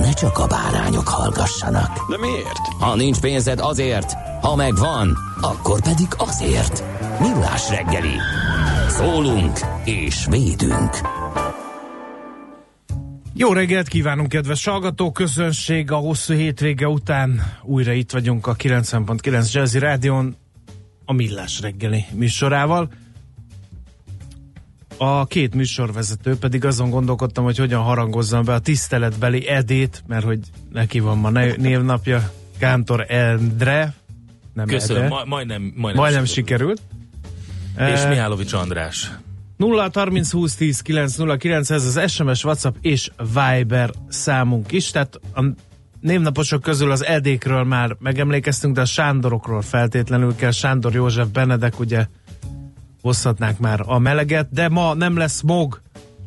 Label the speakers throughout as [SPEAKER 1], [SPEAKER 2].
[SPEAKER 1] ne csak a bárányok hallgassanak.
[SPEAKER 2] De miért?
[SPEAKER 1] Ha nincs pénzed azért, ha megvan, akkor pedig azért. Millás reggeli. Szólunk és védünk.
[SPEAKER 3] Jó reggelt kívánunk, kedves hallgató közönség! A hosszú hétvége után újra itt vagyunk a 90.9 Jazzy Rádion a Millás reggeli műsorával. A két műsorvezető pedig azon gondolkodtam, hogy hogyan harangozzam be a tiszteletbeli Edét, mert hogy neki van ma névnapja, Kántor Endre, nem
[SPEAKER 4] Köszönöm,
[SPEAKER 3] Ede.
[SPEAKER 4] ma, majdnem, majdnem,
[SPEAKER 3] Majdnem sikerült.
[SPEAKER 4] És
[SPEAKER 3] Eh,
[SPEAKER 4] Mihálovics András.
[SPEAKER 3] 0 30 20 10 9 0 9 ez az SMS, WhatsApp és Viber számunk is, tehát a névnaposok közül az Edékről már megemlékeztünk, de a Sándorokról feltétlenül kell. Sándor József Benedek, ugye hozhatnák már a meleget, de ma nem lesz mog.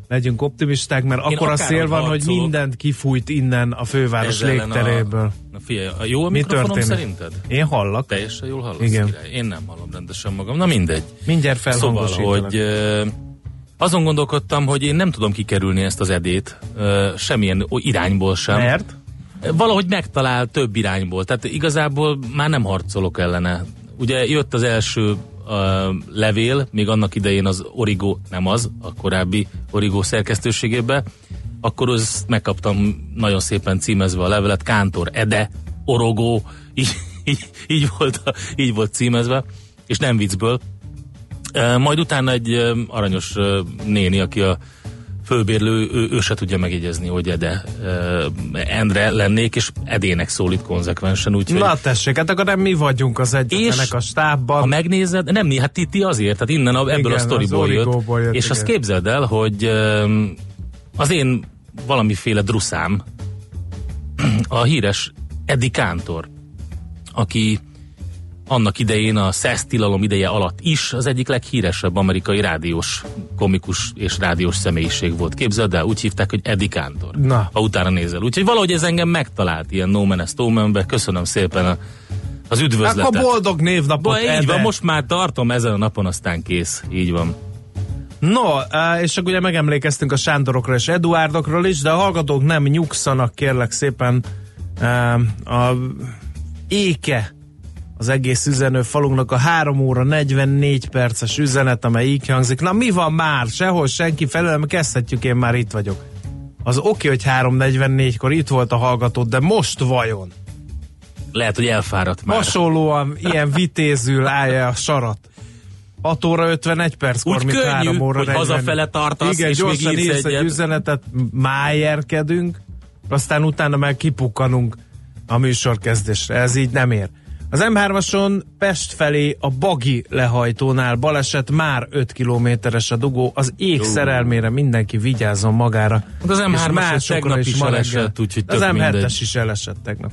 [SPEAKER 3] Legyünk optimisták, mert
[SPEAKER 4] Én
[SPEAKER 3] akkor a szél van, hogy
[SPEAKER 4] harcolok.
[SPEAKER 3] mindent kifújt innen a főváros
[SPEAKER 4] ellen
[SPEAKER 3] légteréből.
[SPEAKER 4] A, na figyelj, a jó a
[SPEAKER 3] Mi történik?
[SPEAKER 4] szerinted?
[SPEAKER 3] Én hallak.
[SPEAKER 4] Teljesen jól hallasz?
[SPEAKER 3] Igen.
[SPEAKER 4] Király? Én nem hallom rendesen magam. Na mindegy.
[SPEAKER 3] Mindjárt
[SPEAKER 4] Szóval,
[SPEAKER 3] felhangosítalak.
[SPEAKER 4] hogy ö, azon gondolkodtam, hogy én nem tudom kikerülni ezt az edét, ö, semmilyen irányból sem.
[SPEAKER 3] Mert?
[SPEAKER 4] Valahogy megtalál több irányból, tehát igazából már nem harcolok ellene. Ugye jött az első uh, levél, még annak idején az Origo, nem az, a korábbi Origo szerkesztőségébe, akkor azt megkaptam nagyon szépen címezve a levelet, Kántor Ede, Orogó, így, így, így, volt, így volt címezve, és nem viccből. Majd utána egy aranyos néni, aki a fölbérlő, ő, ő se tudja megjegyezni, hogy Ede uh, Endre lennék, és Edének szólít konzekvensen, úgyhogy
[SPEAKER 3] Na tessék, hát akkor nem mi vagyunk az egyetlenek a stábban.
[SPEAKER 4] ha megnézed, nem, hát ti, ti azért, tehát innen a, ebből
[SPEAKER 3] Igen,
[SPEAKER 4] a sztoriból jött,
[SPEAKER 3] jött,
[SPEAKER 4] és azt
[SPEAKER 3] igen.
[SPEAKER 4] képzeld el, hogy öm, az én valamiféle druszám, a híres Eddie Kántor, aki annak idején a SES tilalom ideje alatt is az egyik leghíresebb amerikai rádiós, komikus és rádiós személyiség volt. Képzeld el, úgy hívták, hogy Eddie Kántor.
[SPEAKER 3] Na.
[SPEAKER 4] Ha utána nézel. Úgyhogy valahogy ez engem megtalált ilyen No Man No Man-be. Köszönöm szépen a, az üdvözletet.
[SPEAKER 3] Akkor boldog névnapot,
[SPEAKER 4] Ba, így
[SPEAKER 3] Ede.
[SPEAKER 4] van, most már tartom ezen a napon, aztán kész. Így van.
[SPEAKER 3] No, á, és akkor ugye megemlékeztünk a Sándorokról és Eduárdokról is, de a hallgatók nem nyugszanak, kérlek szépen. Á, A éke az egész üzenő falunknak a 3 óra 44 perces üzenet, amely így hangzik. Na mi van már? Sehol senki felől, mert kezdhetjük, én már itt vagyok. Az oké, hogy 3.44-kor itt volt a hallgató, de most vajon?
[SPEAKER 4] Lehet, hogy elfáradt már.
[SPEAKER 3] Hasonlóan ilyen vitézül állja a sarat. 6 óra 51 perckor,
[SPEAKER 4] Úgy
[SPEAKER 3] mint
[SPEAKER 4] könnyű,
[SPEAKER 3] 3 óra
[SPEAKER 4] hogy
[SPEAKER 3] 40.
[SPEAKER 4] hazafele tartasz,
[SPEAKER 3] Igen,
[SPEAKER 4] és
[SPEAKER 3] gyorsan
[SPEAKER 4] még írsz
[SPEAKER 3] írsz egy üzenetet, májerkedünk, aztán utána meg kipukkanunk a műsorkezdésre. Ez így nem ér. Az M3-ason Pest felé a Bagi lehajtónál baleset már 5 kilométeres a dugó. Az ég szerelmére mindenki vigyázzon magára.
[SPEAKER 4] Hát az M3-as
[SPEAKER 3] És
[SPEAKER 4] az
[SPEAKER 3] másokra
[SPEAKER 4] tegnap is
[SPEAKER 3] reggel.
[SPEAKER 4] elesett, úgyhogy
[SPEAKER 3] Az
[SPEAKER 4] tök
[SPEAKER 3] M7-es
[SPEAKER 4] mindegy.
[SPEAKER 3] is elesett tegnap.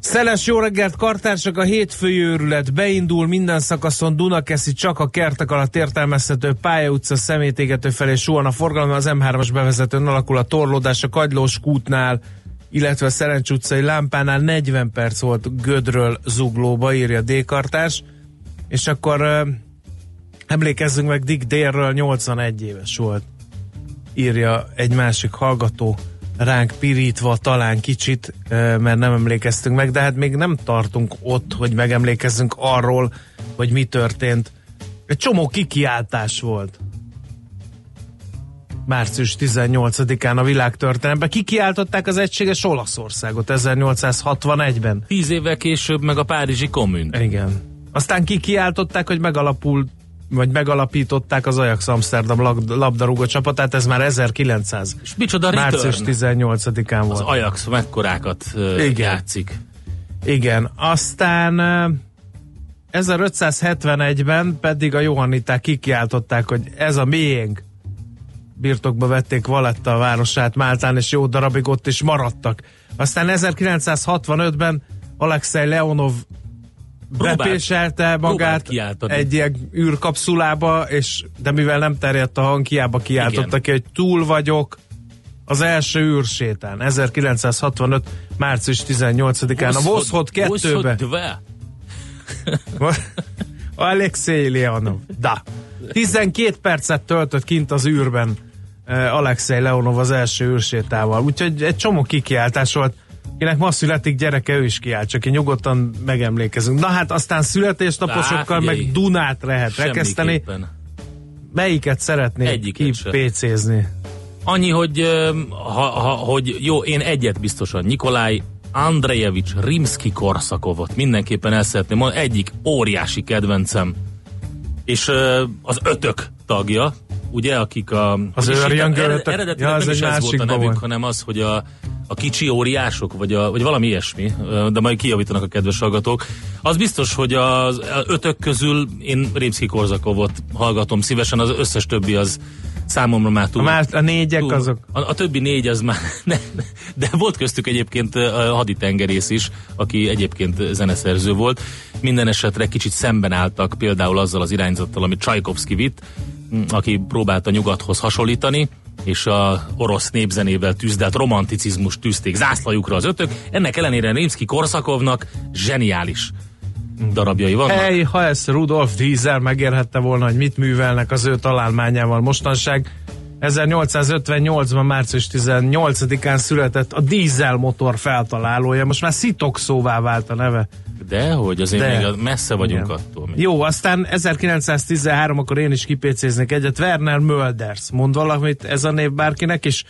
[SPEAKER 3] Szeles jó reggelt, kartársak! A hétfői őrület beindul minden szakaszon Dunakeszi csak a kertek alatt értelmezhető pálya utca szemétégető felé suhan a forgalom, az M3-as bevezetőn alakul a torlódás a Kagylós kútnál, illetve a Szerencs utcai lámpánál 40 perc volt Gödről zuglóba, írja D-kartás, és akkor emlékezzünk meg Dick Dérről, 81 éves volt, írja egy másik hallgató ránk pirítva talán kicsit, mert nem emlékeztünk meg, de hát még nem tartunk ott, hogy megemlékezzünk arról, hogy mi történt. Egy csomó kikiáltás volt. Március 18-án a világtörténelemben. Ki kiáltották az egységes Olaszországot 1861-ben?
[SPEAKER 4] Tíz évvel később meg a Párizsi Kommunt.
[SPEAKER 3] Igen. Aztán ki kiáltották, hogy megalapul vagy megalapították az Ajax Amsterdam lab- labdarúgó csapatát, ez már 1900.
[SPEAKER 4] És micsoda
[SPEAKER 3] Március
[SPEAKER 4] return?
[SPEAKER 3] 18-án
[SPEAKER 4] Az
[SPEAKER 3] volt.
[SPEAKER 4] Ajax mekkorákat uh,
[SPEAKER 3] Igen.
[SPEAKER 4] játszik.
[SPEAKER 3] Igen, aztán eh, 1571-ben pedig a Johanniták kikiáltották, hogy ez a miénk. Birtokba vették Valetta városát Máltán, és jó darabig ott is maradtak. Aztán 1965-ben Alexei Leonov
[SPEAKER 4] Próbált-
[SPEAKER 3] bepéselte
[SPEAKER 4] próbált
[SPEAKER 3] magát
[SPEAKER 4] kiáltani.
[SPEAKER 3] egy ilyen űrkapszulába, és de mivel nem terjedt a hang, hiába kiáltotta ki, hogy túl vagyok az első űrsétán. 1965. március 18-án a Voszhod 2-be.
[SPEAKER 4] Voszhod dve.
[SPEAKER 3] Alexei Leonov. Da. 12 percet töltött kint az űrben Alexei Leonov az első űrsétával. Úgyhogy egy csomó kikiáltás volt. Kinek ma születik gyereke, ő is kiált, csak én nyugodtan megemlékezünk. Na hát aztán születésnaposokkal
[SPEAKER 4] Á,
[SPEAKER 3] meg Dunát lehet rekeszteni. Melyiket szeretnék
[SPEAKER 4] Egyiket
[SPEAKER 3] kipécézni?
[SPEAKER 4] Annyi, hogy, ha, ha, hogy jó, én egyet biztosan, Nikolaj Andrejevics Rimski Korszakovot mindenképpen el szeretném mondani, egyik óriási kedvencem. És az ötök tagja, ugye, akik a...
[SPEAKER 3] Az
[SPEAKER 4] hívták?
[SPEAKER 3] ötök?
[SPEAKER 4] Eredetileg
[SPEAKER 3] Ja, az
[SPEAKER 4] nem is ez volt a nevük,
[SPEAKER 3] volt.
[SPEAKER 4] hanem az, hogy a, a kicsi óriások, vagy, a, vagy valami ilyesmi, de majd kijavítanak a kedves hallgatók. Az biztos, hogy az ötök közül én Rimski Korzakovot hallgatom szívesen, az összes többi az számomra már túl...
[SPEAKER 3] A, már, a négyek
[SPEAKER 4] túl-
[SPEAKER 3] azok.
[SPEAKER 4] A, a többi négy az már... Ne, de volt köztük egyébként a haditengerész is, aki egyébként zeneszerző volt. Minden esetre kicsit szemben álltak például azzal az irányzattal, amit Csajkovszki vitt, aki próbálta nyugathoz hasonlítani, és a orosz népzenével tűzdelt romanticizmus tűzték zászlajukra az ötök. Ennek ellenére Rimsky Korszakovnak zseniális darabjai vannak.
[SPEAKER 3] Hely, ha ezt Rudolf Diesel megérhette volna, hogy mit művelnek az ő találmányával mostanság. 1858-ban március 18-án született a dízel motor feltalálója, most már szitokszóvá vált a neve.
[SPEAKER 4] De hogy azért
[SPEAKER 3] De.
[SPEAKER 4] még messze vagyunk
[SPEAKER 3] Igen.
[SPEAKER 4] attól. Még.
[SPEAKER 3] Jó, aztán 1913, akkor én is kipécéznék egyet, Werner Mölders. Mond valamit ez a név bárkinek is?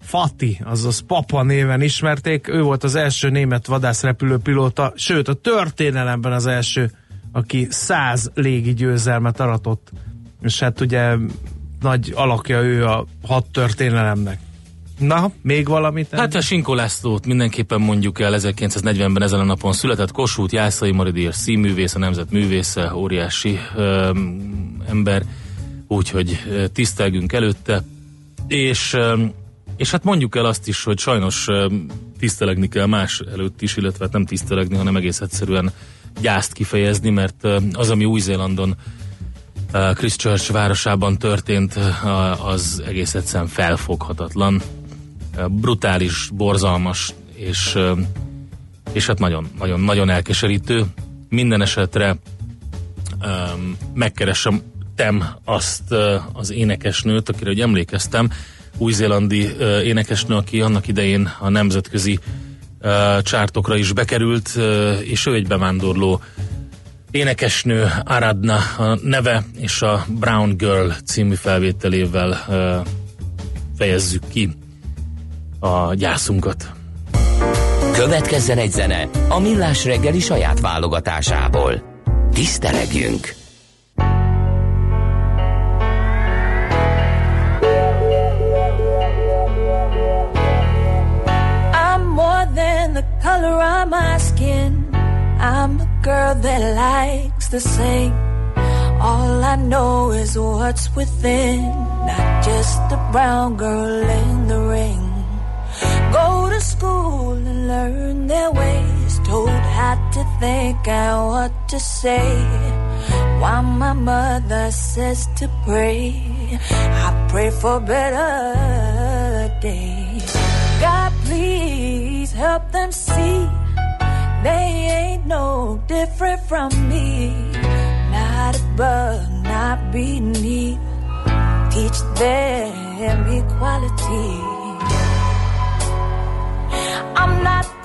[SPEAKER 3] Fati, azaz Papa néven ismerték, ő volt az első német vadászrepülőpilóta, sőt a történelemben az első, aki száz légi győzelmet aratott. És hát ugye nagy alakja ő a hat történelemnek. Na, még valamit?
[SPEAKER 4] Hát a Sinko Lászlót mindenképpen mondjuk el, 1940-ben ezen a napon született Kossuth Jászai Maridír színművész, a nemzet művésze, óriási öm, ember, úgyhogy tisztelgünk előtte, és, öm, és hát mondjuk el azt is, hogy sajnos öm, tisztelegni kell más előtt is, illetve hát nem tisztelegni, hanem egész egyszerűen gyászt kifejezni, mert ö, az, ami Új-Zélandon Christchurch városában történt, az egész egyszerűen felfoghatatlan brutális, borzalmas, és, és hát nagyon, nagyon, nagyon elkeserítő. Minden esetre megkeresem tem azt az énekesnőt, akire hogy emlékeztem, új-zélandi énekesnő, aki annak idején a nemzetközi csártokra is bekerült, és ő egy bevándorló énekesnő, Aradna a neve, és a Brown Girl című felvételével fejezzük ki a gyászunkat.
[SPEAKER 1] Következzen egy zene a Millás reggeli saját válogatásából. Tisztelegjünk!
[SPEAKER 5] I'm more than the color of my skin. I'm a girl that likes to sing. All I know is what's within, not just a brown girl in the ring. Go to school and learn their ways, told how to think and what to say. While my mother says to pray, I pray for better days. God, please help them see they ain't no different from me. Not above, not beneath. Teach them equality. I'm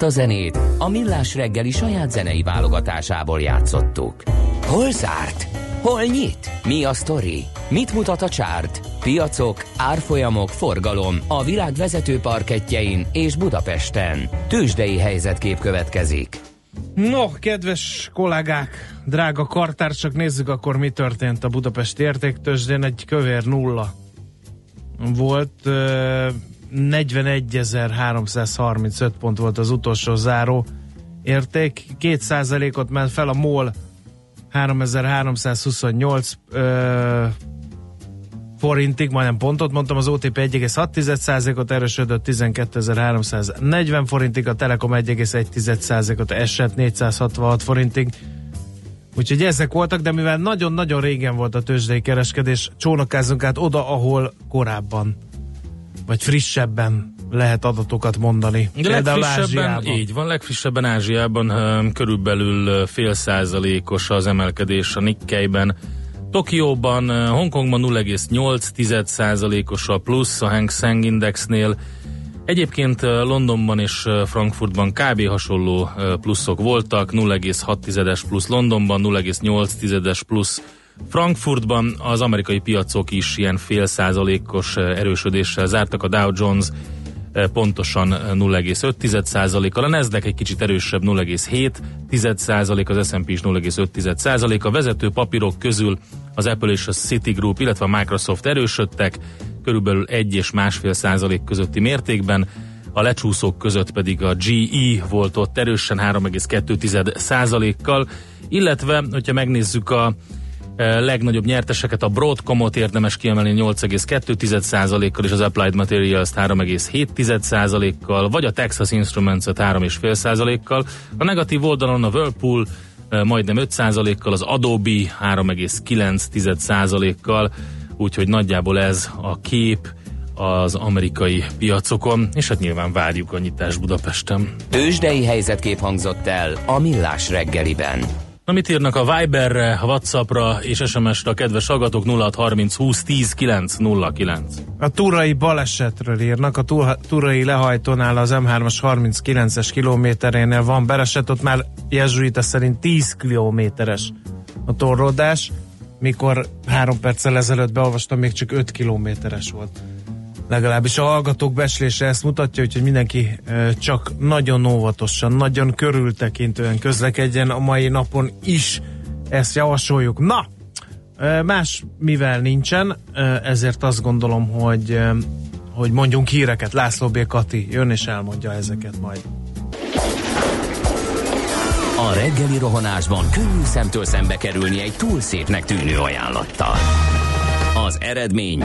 [SPEAKER 1] Ezt a zenét a Millás reggeli saját zenei válogatásából játszottuk. Hol zárt? Hol nyit? Mi a sztori? Mit mutat a csárt? Piacok, árfolyamok, forgalom a világ vezető parketjein és Budapesten. Tősdei helyzetkép következik.
[SPEAKER 3] No, kedves kollégák, drága kartársak, nézzük akkor mi történt a Budapesti értéktősdén. Egy kövér nulla volt, 41.335 pont volt az utolsó záró érték, 2%-ot ment fel a MOL 3328 ö, forintig, majdnem pontot mondtam, az OTP 1,6%-ot erősödött 12.340 forintig, a Telekom 1,1%-ot esett 466 forintig. Úgyhogy ezek voltak, de mivel nagyon-nagyon régen volt a tőzsdei kereskedés, csónakázzunk át oda, ahol korábban, vagy frissebben lehet adatokat mondani.
[SPEAKER 4] De
[SPEAKER 3] Például
[SPEAKER 4] legfrissebben,
[SPEAKER 3] Ázsiában.
[SPEAKER 4] így van, legfrissebben Ázsiában körülbelül fél százalékos az emelkedés a Nikkeiben. Tokióban, Hongkongban 0,8 százalékos a plusz a Hang Seng Indexnél. Egyébként Londonban és Frankfurtban kb. hasonló pluszok voltak, 0,6-es plusz Londonban, 0,8-es plusz Frankfurtban az amerikai piacok is ilyen fél százalékos ö, erősödéssel zártak, a Dow Jones eh, pontosan 0,5%-kal, a Nasdaq egy kicsit erősebb 0,7%, az S&P is 0,5%, a vezető papírok közül az Apple és a Citigroup, illetve a Microsoft erősödtek, körülbelül 1 és másfél százalék közötti mértékben, a lecsúszók között pedig a GE volt ott erősen 3,2 százalékkal, illetve, hogyha megnézzük a legnagyobb nyerteseket, a Broadcomot érdemes kiemelni 8,2%-kal, és az Applied Materials 3,7%-kal, vagy a Texas Instruments-et 3,5%-kal. A negatív oldalon a Whirlpool majdnem 5%-kal, az Adobe 3,9%-kal, úgyhogy nagyjából ez a kép az amerikai piacokon, és hát nyilván várjuk a nyitás Budapesten.
[SPEAKER 1] Tőzsdei helyzetkép hangzott el a Millás reggeliben.
[SPEAKER 4] Na mit írnak a Viberre, Whatsappra és SMS-re a kedves hallgatók 0630 20 10 909.
[SPEAKER 3] A túrai balesetről írnak, a Túr- túrai lehajtónál az M3-as 39-es kilométerénél van baleset, ott már jezsuita szerint 10 kilométeres a torlódás, mikor három perccel ezelőtt beolvastam, még csak 5 kilométeres volt. Legalábbis a hallgatók beslése ezt mutatja, úgyhogy mindenki csak nagyon óvatosan, nagyon körültekintően közlekedjen a mai napon is. Ezt javasoljuk. Na, más mivel nincsen, ezért azt gondolom, hogy hogy mondjunk híreket. László B. Kati jön és elmondja ezeket majd.
[SPEAKER 1] A reggeli rohanásban könnyű szemtől szembe kerülni egy túl szépnek tűnő ajánlattal. Az eredmény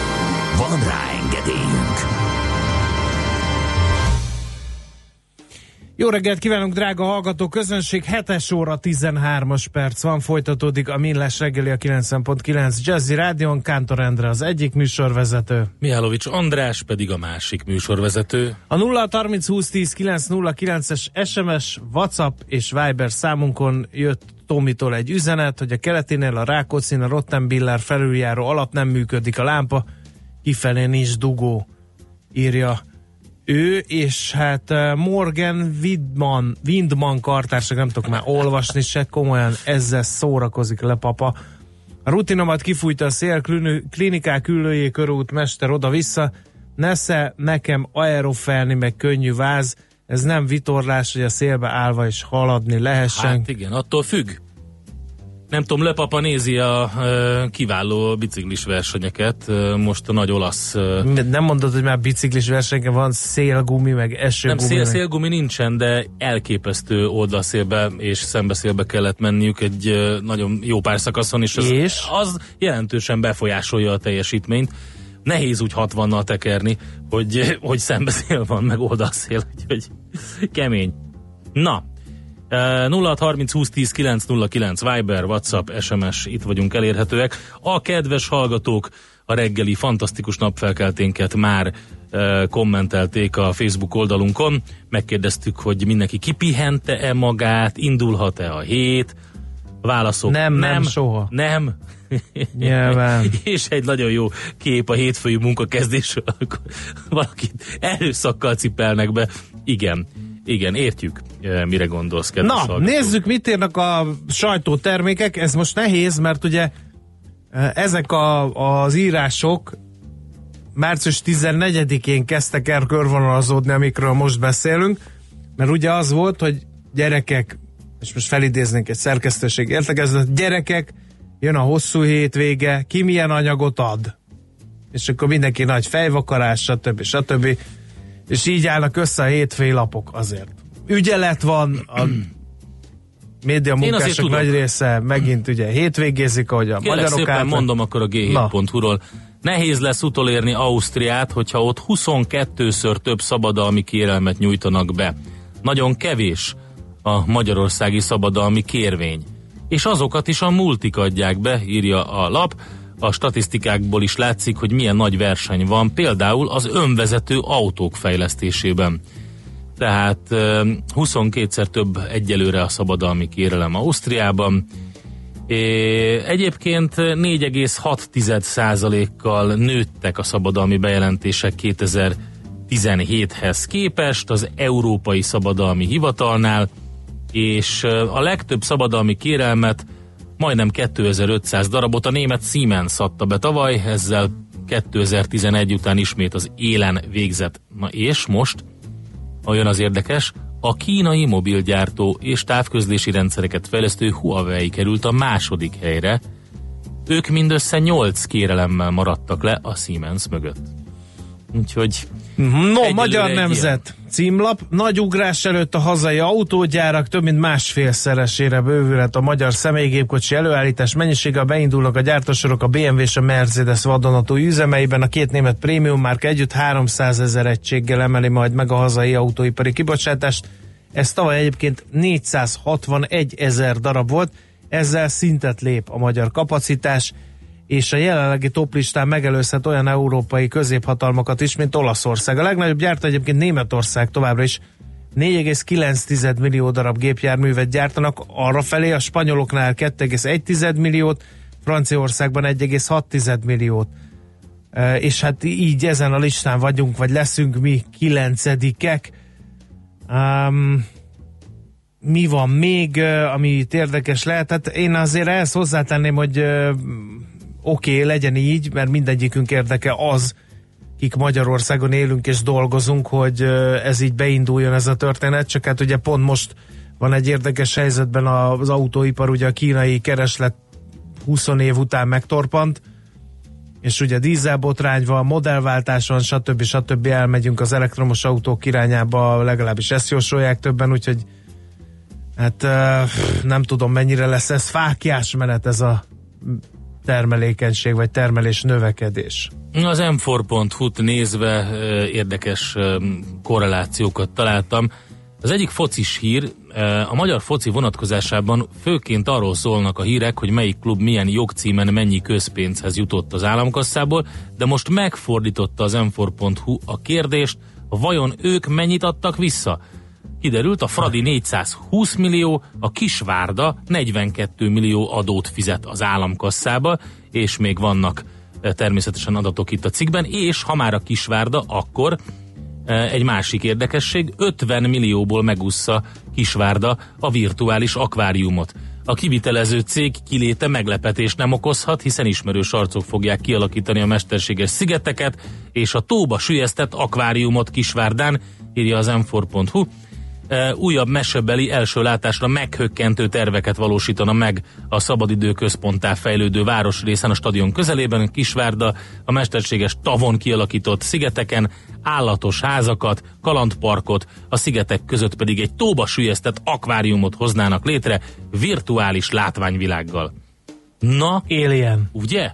[SPEAKER 1] Van rá engedélyünk!
[SPEAKER 3] Jó reggelt kívánunk, drága hallgató közönség! 7 óra 13-as perc van, folytatódik a Millás reggeli a 90.9 Jazzy Rádion, Kántor Endre az egyik műsorvezető.
[SPEAKER 4] Mihálovics András pedig a másik műsorvezető.
[SPEAKER 3] A 0 30 20 10 909-es SMS, WhatsApp és Viber számunkon jött Tomitól egy üzenet, hogy a keletinél a Rákóczin a Rottenbiller felüljáró alatt nem működik a lámpa, kifelé nincs dugó, írja ő, és hát eh, Morgan Windman, Windman kartársak, nem tudok már olvasni se, komolyan ezzel szórakozik le papa. A rutinomat kifújta a szél, klini- klinikák ülőjé körút, mester oda-vissza, nesze nekem aerofelni, meg könnyű váz, ez nem vitorlás, hogy a szélbe állva is haladni lehessen.
[SPEAKER 4] Hát igen, attól függ. Nem tudom, Lepapa nézi a ö, kiváló biciklis versenyeket, ö, most a nagy olasz ö,
[SPEAKER 3] Nem mondod, hogy már biciklis versenyen van szélgumi, meg esőgumi.
[SPEAKER 4] Nem, szél, szélgumi nincsen, de elképesztő oldalszélbe és szembeszélbe kellett menniük egy ö, nagyon jó pár szakaszon, és az,
[SPEAKER 3] És?
[SPEAKER 4] az jelentősen befolyásolja a teljesítményt. Nehéz úgy 60-nal tekerni, hogy, hogy szembeszél van, meg oldalszél, úgyhogy kemény. Na, Uh, 0630 20 10 909 Viber, WhatsApp, SMS, itt vagyunk elérhetőek. A kedves hallgatók a reggeli fantasztikus napfelkelténket már uh, kommentelték a Facebook oldalunkon. Megkérdeztük, hogy mindenki kipihente-e magát, indulhat-e a hét. Válaszok
[SPEAKER 3] Nem, nem, soha.
[SPEAKER 4] Nem.
[SPEAKER 3] Nyilván.
[SPEAKER 4] És egy nagyon jó kép a hétfői munkakezdésről, amikor valakit erőszakkal cipelnek be. Igen, igen, értjük, eh, mire gondolsz, kedves
[SPEAKER 3] Na,
[SPEAKER 4] hallgató.
[SPEAKER 3] nézzük, mit írnak a sajtótermékek. Ez most nehéz, mert ugye eh, ezek a, az írások március 14-én kezdtek el körvonalazódni, amikről most beszélünk, mert ugye az volt, hogy gyerekek, és most felidéznénk egy szerkesztőség értekezlet, gyerekek, jön a hosszú hétvége, ki milyen anyagot ad? És akkor mindenki nagy fejvakarás, stb. stb. És így állnak össze a hétfői lapok azért. Ügyelet van, a média munkások nagy része megint ugye hétvégézik, ahogy a
[SPEAKER 4] Kérlek
[SPEAKER 3] magyarok
[SPEAKER 4] szépen
[SPEAKER 3] által.
[SPEAKER 4] mondom akkor a
[SPEAKER 3] Na.
[SPEAKER 4] g7.hu-ról. Nehéz lesz utolérni Ausztriát, hogyha ott 22-ször több szabadalmi kérelmet nyújtanak be. Nagyon kevés a magyarországi szabadalmi kérvény. És azokat is a multik adják be, írja a lap. A statisztikákból is látszik, hogy milyen nagy verseny van, például az önvezető autók fejlesztésében. Tehát ö, 22-szer több egyelőre a szabadalmi kérelem Ausztriában. Egyébként 4,6%-kal nőttek a szabadalmi bejelentések 2017-hez képest az Európai Szabadalmi Hivatalnál, és a legtöbb szabadalmi kérelmet, majdnem 2500 darabot a német Siemens adta be tavaly, ezzel 2011 után ismét az élen végzett. Na és most, olyan az érdekes, a kínai mobilgyártó és távközlési rendszereket fejlesztő Huawei került a második helyre, ők mindössze 8 kérelemmel maradtak le a Siemens mögött. Úgyhogy
[SPEAKER 3] No,
[SPEAKER 4] Egyelőre
[SPEAKER 3] Magyar
[SPEAKER 4] egy
[SPEAKER 3] Nemzet címlap. Nagy ugrás előtt a hazai autógyárak több mint másfélszeresére bővülhet a magyar személygépkocsi előállítás mennyisége. Beindulnak a gyártósorok a BMW és a Mercedes vadonatúj üzemeiben. A két német prémium márka együtt 300 ezer egységgel emeli majd meg a hazai autóipari kibocsátást. Ez tavaly egyébként 461 ezer darab volt, ezzel szintet lép a magyar kapacitás és a jelenlegi toplistán megelőzhet olyan európai középhatalmakat is, mint Olaszország. A legnagyobb gyártó egyébként Németország továbbra is 4,9 millió darab gépjárművet gyártanak, arra felé a spanyoloknál 2,1 milliót, Franciaországban 1,6 milliót. És hát így ezen a listán vagyunk, vagy leszünk mi kilencedikek. Um, mi van még, ami itt érdekes lehet? Hát én azért ehhez hozzátenném, hogy oké, okay, legyen így, mert mindegyikünk érdeke az, kik Magyarországon élünk és dolgozunk, hogy ez így beinduljon ez a történet, csak hát ugye pont most van egy érdekes helyzetben az autóipar, ugye a kínai kereslet 20 év után megtorpant, és ugye dízelbotrány van, modellváltás van, stb. stb. elmegyünk az elektromos autók irányába, legalábbis ezt jósolják többen, úgyhogy hát nem tudom mennyire lesz ez fákjás menet ez a termelékenység, vagy termelés növekedés.
[SPEAKER 4] Az m4.hu-t nézve ö, érdekes korrelációkat találtam. Az egyik focis hír, a magyar foci vonatkozásában főként arról szólnak a hírek, hogy melyik klub milyen jogcímen mennyi közpénzhez jutott az államkasszából, de most megfordította az m4.hu a kérdést, vajon ők mennyit adtak vissza? Kiderült, a Fradi 420 millió, a Kisvárda 42 millió adót fizet az államkasszába, és még vannak eh, természetesen adatok itt a cikkben, és ha már a Kisvárda, akkor eh, egy másik érdekesség, 50 millióból megúszza Kisvárda a virtuális akváriumot. A kivitelező cég kiléte meglepetést nem okozhat, hiszen ismerős arcok fogják kialakítani a mesterséges szigeteket, és a tóba sülyeztett akváriumot Kisvárdán, írja az m4.hu e, újabb mesebeli első látásra meghökkentő terveket valósítana meg a szabadidő központtá fejlődő városrészen a stadion közelében, Kisvárda, a mesterséges tavon kialakított szigeteken, állatos házakat, kalandparkot, a szigetek között pedig egy tóba sülyeztett akváriumot hoznának létre virtuális látványvilággal. Na,
[SPEAKER 3] Alien.
[SPEAKER 4] ugye?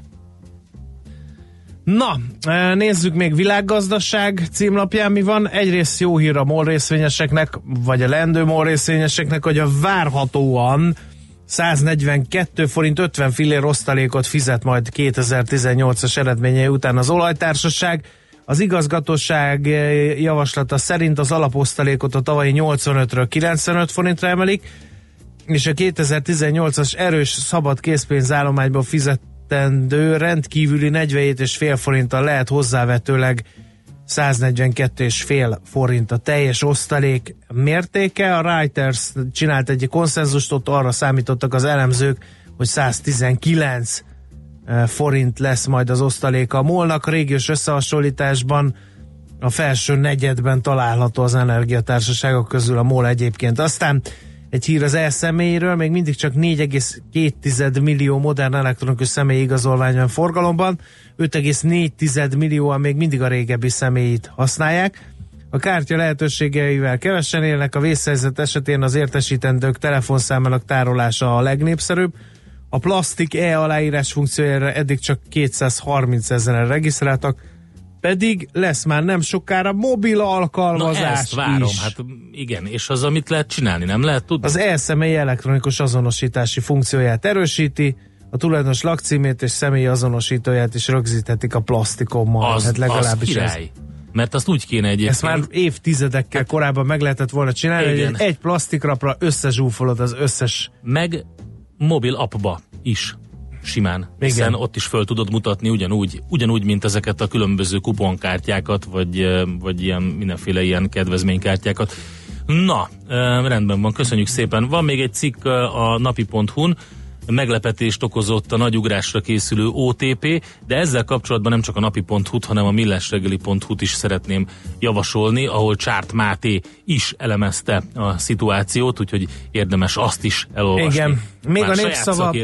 [SPEAKER 3] Na, eh, nézzük még világgazdaság címlapján mi van. Egyrészt jó hír a MOL részvényeseknek, vagy a lendő MOL részvényeseknek, hogy a várhatóan 142 forint 50 fillér osztalékot fizet majd 2018-as eredményei után az olajtársaság. Az igazgatóság eh, javaslata szerint az alaposztalékot a tavalyi 85-ről 95 forintra emelik, és a 2018-as erős szabad készpénzállományban fizetendő rendkívüli 47,5 forinttal lehet hozzávetőleg 142,5 forint a teljes osztalék mértéke. A Reuters csinált egy konszenzust, ott arra számítottak az elemzők, hogy 119 eh, forint lesz majd az osztaléka a molnak. Régiós összehasonlításban a felső negyedben található az energiatársaságok közül a MOL egyébként. Aztán egy hír az elszemélyről, még mindig csak 4,2 millió modern elektronikus személyi igazolvány van forgalomban, 5,4 millióan még mindig a régebbi személyit használják. A kártya lehetőségeivel kevesen élnek, a vészhelyzet esetén az értesítendők telefonszámának tárolása a legnépszerűbb. A plastik E aláírás funkciójára eddig csak 230 ezeren regisztráltak, pedig lesz már nem sokára mobil
[SPEAKER 4] Na
[SPEAKER 3] alkalmazás
[SPEAKER 4] ezt várom,
[SPEAKER 3] is.
[SPEAKER 4] hát igen, és az, amit lehet csinálni, nem lehet tudni?
[SPEAKER 3] Az elszemély elektronikus azonosítási funkcióját erősíti, a tulajdonos lakcímét és személyi azonosítóját is rögzíthetik a plastikommal.
[SPEAKER 4] az,
[SPEAKER 3] hát legalábbis
[SPEAKER 4] az
[SPEAKER 3] ez.
[SPEAKER 4] király. Mert azt úgy kéne egyébként.
[SPEAKER 3] Ezt már évtizedekkel korábban meg lehetett volna csinálni,
[SPEAKER 4] Igen.
[SPEAKER 3] hogy egy plastikrapra összezsúfolod az összes
[SPEAKER 4] meg mobil appba is simán. Hiszen ott is föl tudod mutatni ugyanúgy, ugyanúgy, mint ezeket a különböző kuponkártyákat, vagy, vagy ilyen mindenféle ilyen kedvezménykártyákat. Na, rendben van, köszönjük szépen. Van még egy cikk a napi.hu-n, meglepetést okozott a nagyugrásra készülő OTP, de ezzel kapcsolatban nem csak a napi.hu-t, hanem a millásreggeli.hu-t is szeretném javasolni, ahol Csárt Máté is elemezte a szituációt, úgyhogy érdemes azt is elolvasni.
[SPEAKER 3] Igen. Még
[SPEAKER 4] Már
[SPEAKER 3] a népszava-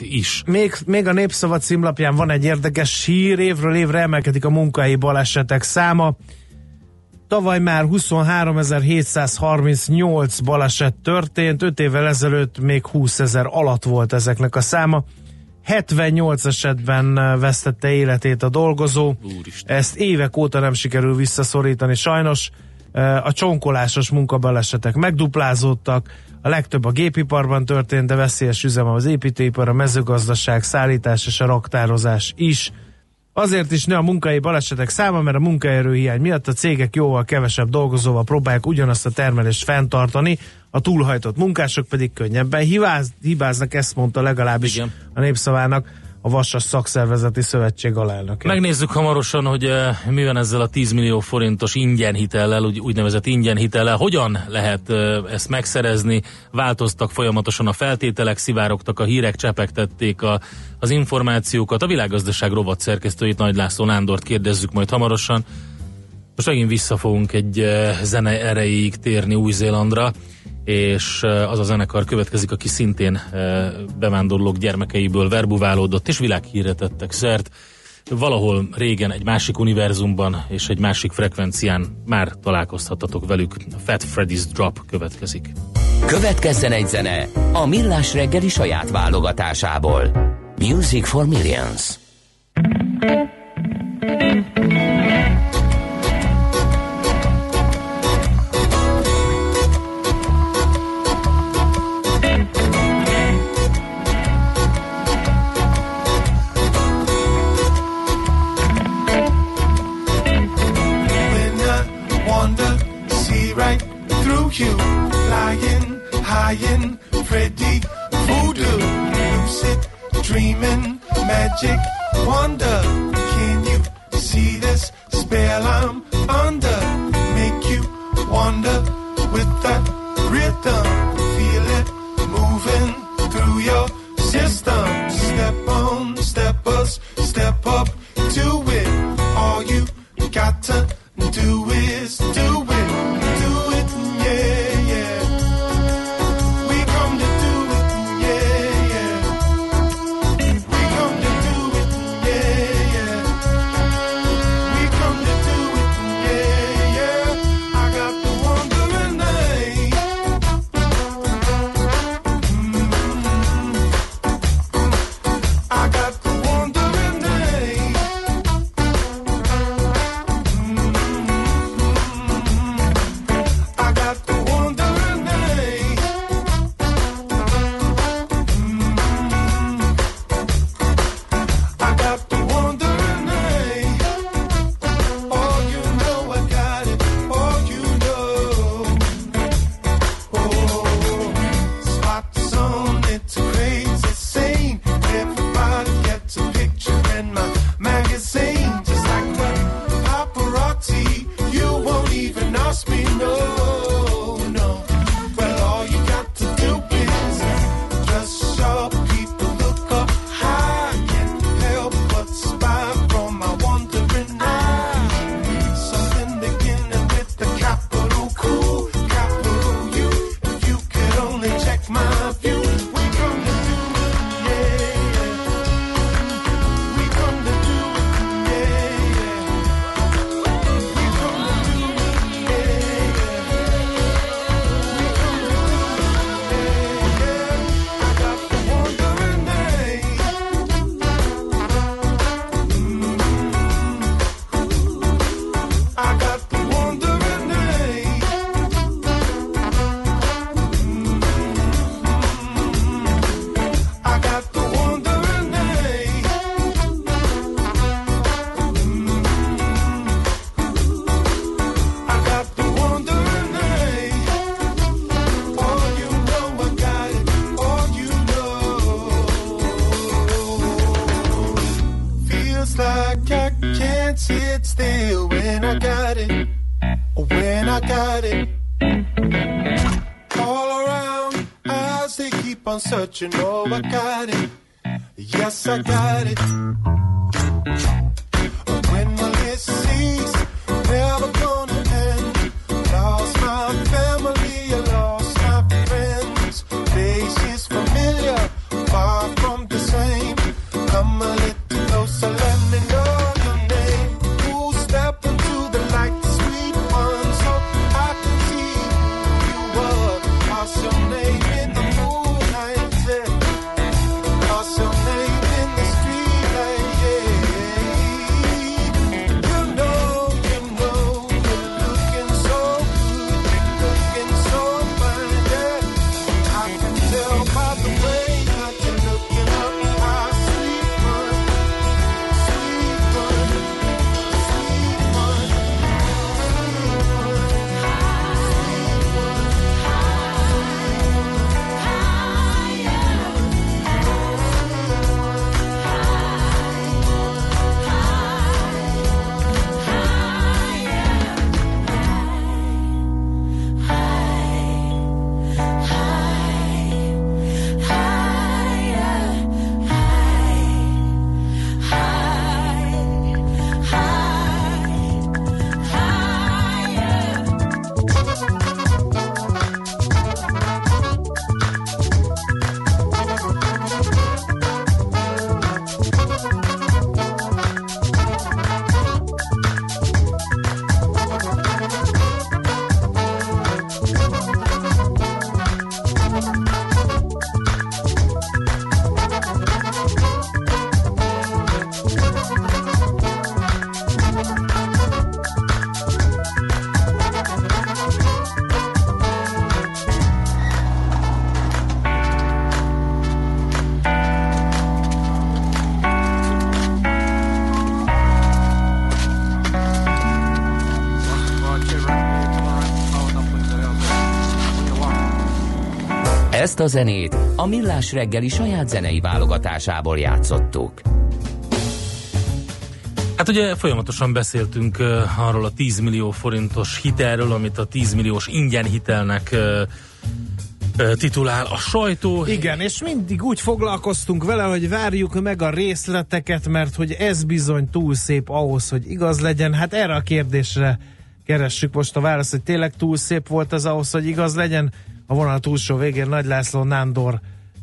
[SPEAKER 4] is.
[SPEAKER 3] Még, még a Népszava címlapján van egy érdekes hír, évről évre emelkedik a munkai balesetek száma. Tavaly már 23.738 baleset történt, 5 évvel ezelőtt még 20 ezer alatt volt ezeknek a száma. 78 esetben vesztette életét a dolgozó.
[SPEAKER 4] Úristen.
[SPEAKER 3] Ezt évek óta nem sikerül visszaszorítani. Sajnos a csonkolásos munkabalesetek megduplázódtak, a legtöbb a gépiparban történt, de veszélyes üzem az építőipar, a mezőgazdaság, szállítás és a raktározás is. Azért is nő a munkai balesetek száma, mert a munkaerőhiány miatt a cégek jóval kevesebb dolgozóval próbálják ugyanazt a termelést fenntartani, a túlhajtott munkások pedig könnyebben hibáz, hibáznak, ezt mondta legalábbis
[SPEAKER 4] Igen.
[SPEAKER 3] a népszavának a Vasas Szakszervezeti Szövetség alelnöke.
[SPEAKER 4] Megnézzük hamarosan, hogy uh, mi van ezzel a 10 millió forintos ingyen hitellel, úgy, úgynevezett ingyen hitellel. Hogyan lehet uh, ezt megszerezni? Változtak folyamatosan a feltételek, szivárogtak a hírek, csepegtették a, az információkat. A világgazdaság rovat szerkesztőit Nagy László Nándort kérdezzük majd hamarosan. Most megint vissza fogunk egy uh, zene erejéig térni Új-Zélandra, és uh, az a zenekar következik, aki szintén uh, bevándorlók gyermekeiből verbuválódott, és világhírre szert. Valahol régen egy másik univerzumban és egy másik frekvencián már találkozhatatok velük. Fat Freddy's Drop következik.
[SPEAKER 1] Következzen egy zene a Millás reggeli saját válogatásából. Music for Millions.
[SPEAKER 6] when you, lying high in Freddy voodoo, lucid dreaming, magic wonder. Can you see but you know I got
[SPEAKER 1] Ezt a zenét a Millás reggeli saját zenei válogatásából játszottuk.
[SPEAKER 4] Hát ugye folyamatosan beszéltünk uh, arról a 10 millió forintos hitelről, amit a 10 milliós ingyen hitelnek uh, titulál a sajtó.
[SPEAKER 3] Igen, és mindig úgy foglalkoztunk vele, hogy várjuk meg a részleteket, mert hogy ez bizony túl szép ahhoz, hogy igaz legyen. Hát erre a kérdésre keressük most a választ, hogy tényleg túl szép volt az ahhoz, hogy igaz legyen. A vonal túlsó végén Nagy László Nándor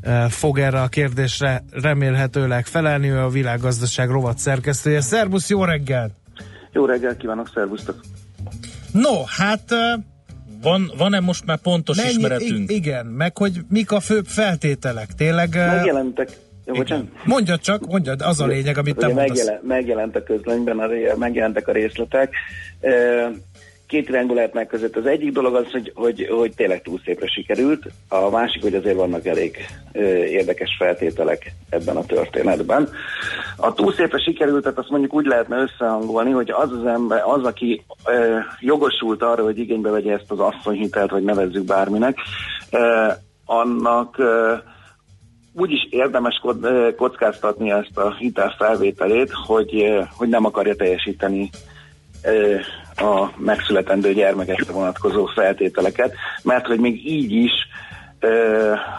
[SPEAKER 3] eh, fog erre a kérdésre remélhetőleg felelni, ő a világgazdaság rovat szerkesztője. Szervusz, jó reggel!
[SPEAKER 7] Jó reggel kívánok, szervusztok!
[SPEAKER 3] No, hát eh,
[SPEAKER 4] Van, van-e most már pontos
[SPEAKER 3] mennyi,
[SPEAKER 4] ismeretünk?
[SPEAKER 3] igen, meg hogy mik a főbb feltételek? Tényleg eh,
[SPEAKER 7] Megjelentek, jó, bocsánat.
[SPEAKER 3] mondjad csak, mondjad, az a lényeg, amit te mondasz.
[SPEAKER 7] megjelen, megjelent a közlönyben, a, megjelentek a részletek. Két irányból lehet megközelíteni. Az egyik dolog az, hogy, hogy, hogy tényleg túl szépre sikerült, a másik, hogy azért vannak elég ö, érdekes feltételek ebben a történetben. A túl szépre sikerültet azt mondjuk úgy lehetne összehangolni, hogy az az ember, az, aki ö, jogosult arra, hogy igénybe vegye ezt az asszonyhitelt, vagy nevezzük bárminek, ö, annak ö, úgy is érdemes kockáztatni ezt a hitel felvételét, hogy, hogy nem akarja teljesíteni a megszületendő gyermekekre vonatkozó feltételeket, mert hogy még így is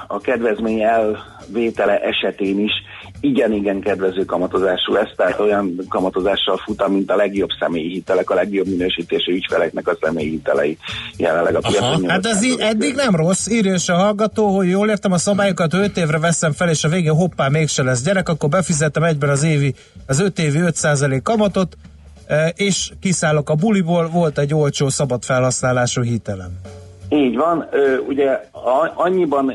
[SPEAKER 7] a kedvezmény elvétele esetén is igen-igen kedvező kamatozású lesz, tehát olyan kamatozással fut, mint a legjobb személyi hitelek, a legjobb minősítésű ügyfeleknek a személyi hitelei jelenleg a piacon.
[SPEAKER 3] Hát ez így eddig nem rossz, írja a hallgató, hogy jól értem a szabályokat, 5 évre veszem fel, és a végén hoppá, mégse lesz gyerek, akkor befizetem egyben az évi, az 5 évi 5% kamatot, és kiszállok a buliból, volt egy olcsó szabad felhasználású hitelem.
[SPEAKER 7] Így van, ugye a, annyiban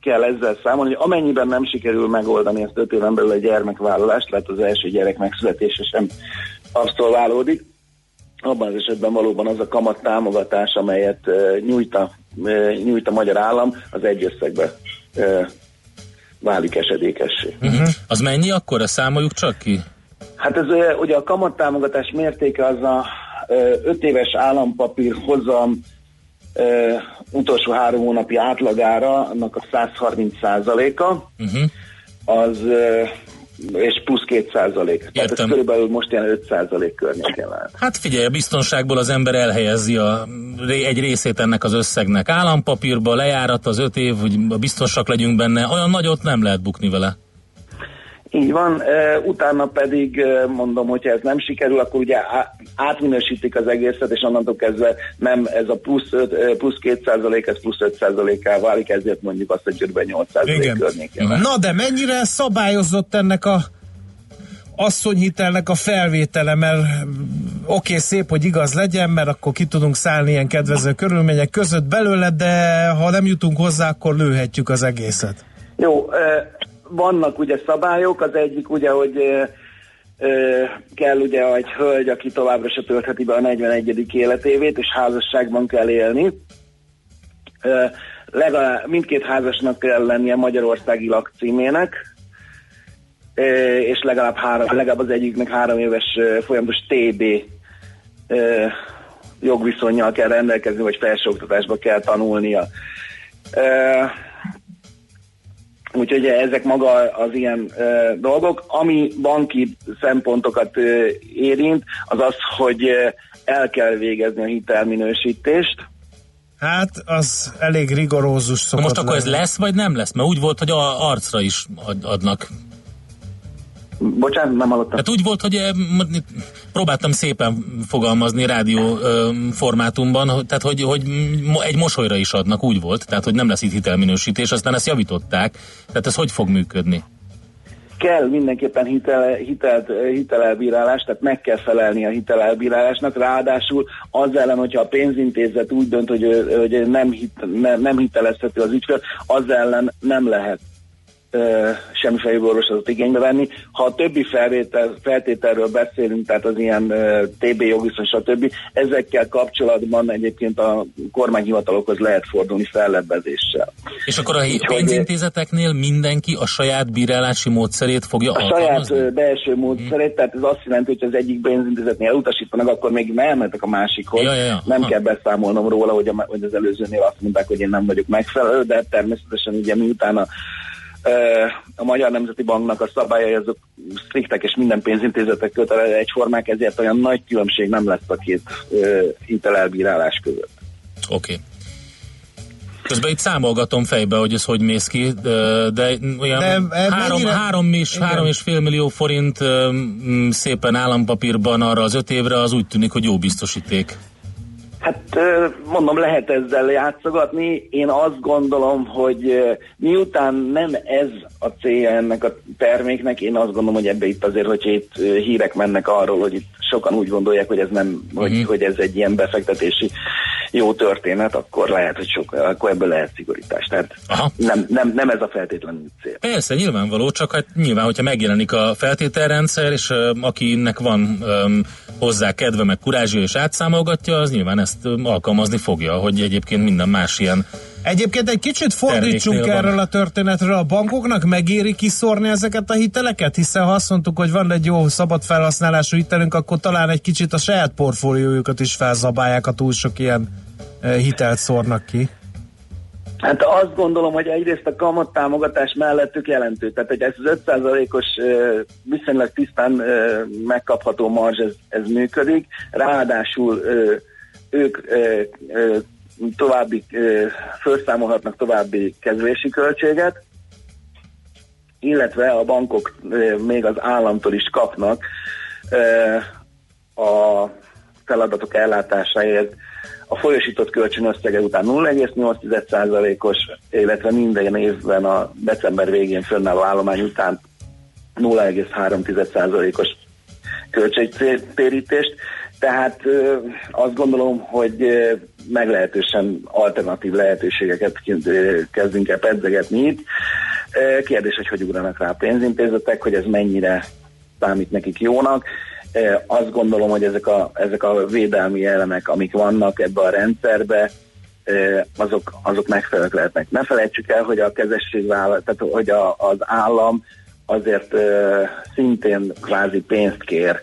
[SPEAKER 7] kell ezzel számolni, hogy amennyiben nem sikerül megoldani ezt öt éven belül a gyermekvállalást, tehát az első gyerek megszületése sem abszolválódik, abban az esetben valóban az a kamat támogatás, amelyet nyújt, a, nyújt a magyar állam, az egy összegbe válik esedékessé.
[SPEAKER 4] Uh-huh. Az mennyi akkor? Ezt számoljuk csak ki?
[SPEAKER 7] Hát ez ugye a kamattámogatás mértéke az a 5 éves állampapír hozam ö, utolsó három hónapi átlagára, annak a 130 százaléka,
[SPEAKER 4] Uh-huh.
[SPEAKER 7] az ö, és plusz 2 százalék. Tehát ez körülbelül most ilyen 5 százalék környékén lehet.
[SPEAKER 4] Hát figyelj, a biztonságból az ember elhelyezi a, egy részét ennek az összegnek. Állampapírba lejárat az öt év, hogy biztosak legyünk benne, olyan nagyot nem lehet bukni vele.
[SPEAKER 7] Így van, utána pedig mondom, hogyha ez nem sikerül, akkor ugye átminősítik az egészet, és onnantól kezdve nem ez a plusz, öt, ö, plusz 2 százalék, ez plusz 5 százaléká válik, ezért mondjuk azt, hogy kb. 8 százalék környékén.
[SPEAKER 3] Na de mennyire szabályozott ennek a asszonyhitelnek a felvétele, mert mm, oké, okay, szép, hogy igaz legyen, mert akkor ki tudunk szállni ilyen kedvező körülmények között belőle, de ha nem jutunk hozzá, akkor lőhetjük az egészet.
[SPEAKER 7] Jó, vannak ugye szabályok, az egyik ugye, hogy ö, kell ugye egy hölgy, aki továbbra se töltheti be a 41. életévét, és házasságban kell élni. Ö, legalább mindkét házasnak kell lennie magyarországi lakcímének, ö, és legalább, három, legalább az egyiknek három éves folyamatos TB ö, jogviszonyjal kell rendelkezni, vagy felsőoktatásba kell tanulnia. Ö, Úgyhogy ezek maga az ilyen ö, dolgok. Ami banki szempontokat ö, érint, az az, hogy ö, el kell végezni a hitelminősítést.
[SPEAKER 3] Hát, az elég rigorózus
[SPEAKER 4] Na
[SPEAKER 3] szokott
[SPEAKER 4] most akkor ez
[SPEAKER 3] lenni.
[SPEAKER 4] lesz, vagy nem lesz? Mert úgy volt, hogy a arcra is ad- adnak.
[SPEAKER 7] Bocsánat, nem hallottam.
[SPEAKER 4] Tehát úgy volt, hogy eh, próbáltam szépen fogalmazni rádió ö, formátumban, tehát hogy, hogy egy mosolyra is adnak, úgy volt, tehát hogy nem lesz itt hitelminősítés, aztán ezt javították. Tehát ez hogy fog működni?
[SPEAKER 7] Kell mindenképpen hitel, hitelt, ö, hitelelbírálás, tehát meg kell felelni a hitelelbírálásnak, ráadásul az ellen, hogyha a pénzintézet úgy dönt, hogy, hogy nem, hit, nem, nem hitelezhető az ügyfél, az ellen nem lehet semmiféle jogorvoslatot igénybe venni. Ha a többi felvétel, feltételről beszélünk, tehát az ilyen TB jogviszony, stb., ezekkel kapcsolatban egyébként a kormányhivatalokhoz lehet fordulni fellebbezéssel.
[SPEAKER 4] És akkor a
[SPEAKER 7] Úgyhogy-
[SPEAKER 4] pénzintézeteknél mindenki a saját bírálási módszerét fogja
[SPEAKER 7] A saját
[SPEAKER 4] alkalmazni?
[SPEAKER 7] belső módszerét, tehát ez azt jelenti, hogy az egyik pénzintézetnél elutasítanak, akkor még elmentek a másikhoz.
[SPEAKER 4] Ja, ja, ja.
[SPEAKER 7] Nem
[SPEAKER 4] Aha.
[SPEAKER 7] kell beszámolnom róla, hogy, a, hogy az előzőnél azt mondták, hogy én nem vagyok megfelelő, de természetesen ugye miután a, a Magyar Nemzeti Banknak a szabályai azok striktek, és minden pénzintézetek kötele egyformák, ezért olyan nagy különbség nem lesz a két hitelelbírálás között.
[SPEAKER 4] Oké. Okay. Közben itt számolgatom fejbe, hogy ez hogy mész ki, de, olyan
[SPEAKER 3] De,
[SPEAKER 4] három,
[SPEAKER 3] mennyire-
[SPEAKER 4] három, és,
[SPEAKER 3] Igen.
[SPEAKER 4] három és fél millió forint szépen állampapírban arra az öt évre, az úgy tűnik, hogy jó biztosíték.
[SPEAKER 7] Hát mondom, lehet ezzel játszogatni. Én azt gondolom, hogy miután nem ez a célja ennek a terméknek, én azt gondolom, hogy ebbe itt azért, hogy itt hírek mennek arról, hogy itt sokan úgy gondolják, hogy ez nem, hogy,
[SPEAKER 4] Mhm.
[SPEAKER 7] hogy ez egy ilyen befektetési jó történet, akkor lehet, hogy sok, akkor ebből lehet szigorítás. Tehát
[SPEAKER 4] Aha.
[SPEAKER 7] nem, nem, nem ez a feltétlenül cél.
[SPEAKER 4] Persze, nyilvánvaló, csak hát nyilván, hogyha megjelenik a feltételrendszer, és ö, akinek van öm, hozzá kedve, meg kurázsia, és átszámolgatja, az nyilván ezt alkalmazni fogja, hogy egyébként minden más ilyen
[SPEAKER 3] Egyébként egy kicsit fordítsunk erről a történetről. A bankoknak megéri kiszórni ezeket a hiteleket? Hiszen ha azt mondtuk, hogy van egy jó szabad felhasználású hitelünk, akkor talán egy kicsit a saját portfóliójukat is felzabálják, ha túl sok ilyen hitelt szórnak ki.
[SPEAKER 7] Hát azt gondolom, hogy egyrészt a kamattámogatás mellettük jelentő. Tehát, hogy ez az 5%-os ö, viszonylag tisztán megkapható marzs, ez, ez működik. Ráadásul ők ö, ö, további, ö, felszámolhatnak további kezelési költséget, illetve a bankok ö, még az államtól is kapnak ö, a feladatok ellátásáért a folyosított kölcsön összege után 0,8%-os, illetve minden évben a december végén fönnálló állomány után 0,3%-os költségtérítést. Tehát azt gondolom, hogy meglehetősen alternatív lehetőségeket kezdünk el pedzegetni itt. Kérdés, hogy hogy ugranak rá a pénzintézetek, hogy ez mennyire számít nekik jónak. Azt gondolom, hogy ezek a, ezek a védelmi elemek, amik vannak ebbe a rendszerbe, azok, azok megfelelők lehetnek. Ne felejtsük el, hogy a kezességvállalat, tehát hogy a, az állam azért szintén kvázi pénzt kér,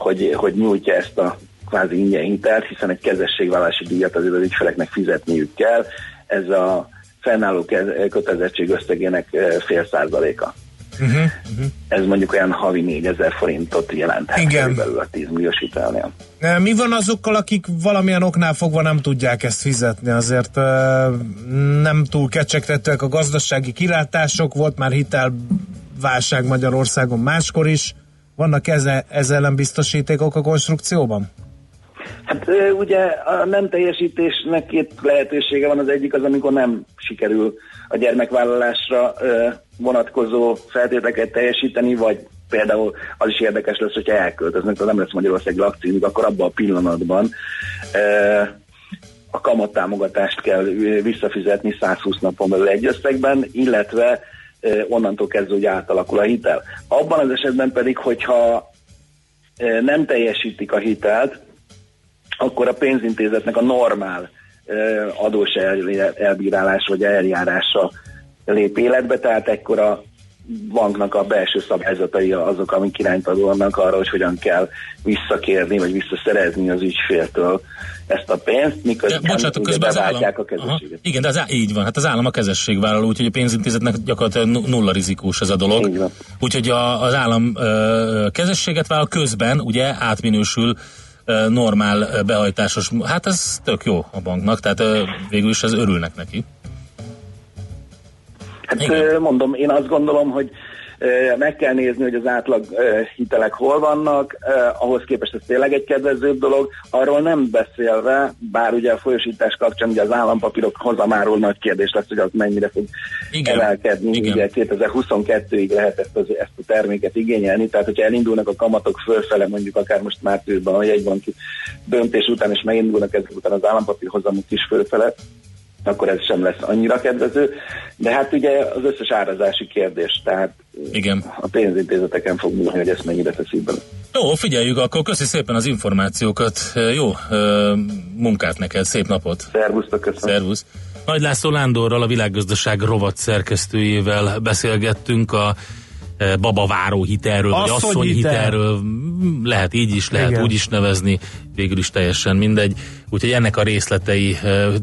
[SPEAKER 7] hogy, hogy nyújtja ezt a kvázi ingyen hitelt, hiszen egy kezességvállalási díjat azért az ügyfeleknek fizetniük kell. Ez a fennálló kötelezettség összegének fél százaléka.
[SPEAKER 3] Uh-huh.
[SPEAKER 7] Ez mondjuk olyan havi 4000 forintot jelenthet
[SPEAKER 3] Igen.
[SPEAKER 7] körülbelül a 10 milliós hitelnél.
[SPEAKER 3] Mi van azokkal, akik valamilyen oknál fogva nem tudják ezt fizetni? Azért nem túl kecsegtetőek a gazdasági kilátások, volt már hitelválság Magyarországon máskor is. Vannak eze, ezzel ellen biztosítékok a konstrukcióban?
[SPEAKER 7] Hát ugye a nem teljesítésnek két lehetősége van. Az egyik az, amikor nem sikerül a gyermekvállalásra vonatkozó feltételeket teljesíteni, vagy például az is érdekes lesz, hogyha elköltöznek, tehát nem lesz Magyarország lakcímük, akkor abban a pillanatban a kamattámogatást kell visszafizetni 120 napon belül egy összegben, illetve onnantól kezdve, hogy átalakul a hitel. Abban az esetben pedig, hogyha nem teljesítik a hitelt, akkor a pénzintézetnek a normál adós el, elbírálás vagy eljárása lép életbe, tehát ekkor a banknak a belső szabályzatai azok, amik irányt adódnak arra, hogy hogyan kell visszakérni, vagy visszaszerezni az ügyféltől ezt a pénzt,
[SPEAKER 4] De,
[SPEAKER 7] miközben
[SPEAKER 4] bocsánat,
[SPEAKER 7] ugye
[SPEAKER 4] közben az állam...
[SPEAKER 7] a
[SPEAKER 4] Aha,
[SPEAKER 7] kezességet.
[SPEAKER 4] igen, de az, így van, hát az állam a kezességvállaló, úgyhogy a pénzintézetnek gyakorlatilag nu- nulla rizikós ez a dolog. Úgyhogy a, az állam ö, kezességet vállal, közben ugye átminősül ö, normál behajtásos, hát ez tök jó a banknak, tehát ö, végül is ez örülnek neki.
[SPEAKER 7] Hát
[SPEAKER 4] Igen.
[SPEAKER 7] mondom, én azt gondolom, hogy meg kell nézni, hogy az átlag hitelek hol vannak, ahhoz képest ez tényleg egy kedvezőbb dolog, arról nem beszélve, bár ugye a folyosítás kapcsán ugye az állampapírok hozamáról nagy kérdés lesz, hogy az mennyire fog
[SPEAKER 4] Igen.
[SPEAKER 7] emelkedni,
[SPEAKER 4] Igen.
[SPEAKER 7] ugye 2022-ig lehet ezt, az, ezt a terméket igényelni, tehát hogyha elindulnak a kamatok fölfele, mondjuk akár most márciusban a jegybanki döntés után, és megindulnak ezek után az állampapír hozamok is fölfele, akkor ez sem lesz annyira kedvező. De hát ugye az összes árazási kérdés, tehát
[SPEAKER 4] Igen.
[SPEAKER 7] a pénzintézeteken fog múlni, hogy ezt mennyire teszik bele.
[SPEAKER 4] Jó, figyeljük, akkor köszi szépen az információkat. Jó munkát neked, szép napot.
[SPEAKER 7] Szervusztok, köszönöm.
[SPEAKER 4] Szervusz. Nagy László Lándorral, a világgazdaság rovat szerkesztőjével beszélgettünk a babaváró hitelről, vagy
[SPEAKER 3] Asszony
[SPEAKER 4] asszony
[SPEAKER 3] hitel.
[SPEAKER 4] hitelről. Lehet így is, lehet
[SPEAKER 3] Igen.
[SPEAKER 4] úgy is nevezni, végül is teljesen mindegy. Úgyhogy ennek a részletei,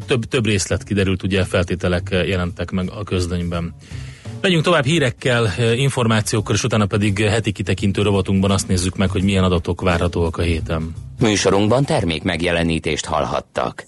[SPEAKER 4] több, több részlet kiderült, ugye feltételek jelentek meg a közlönyben. Megyünk tovább hírekkel, információkkal, és utána pedig heti kitekintő rovatunkban azt nézzük meg, hogy milyen adatok várhatóak a héten.
[SPEAKER 1] Műsorunkban termék megjelenítést hallhattak.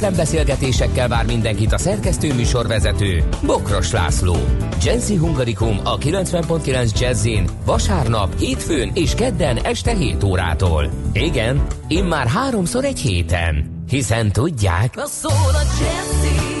[SPEAKER 1] beszélgetésekkel vár mindenkit a szerkesztő műsorvezető, Bokros László. Jazzy Hungarikum a 90.9 Jazzin vasárnap, hétfőn és kedden este 7 órától. Igen, immár háromszor egy héten. Hiszen tudják,
[SPEAKER 8] Szól a Jazzy,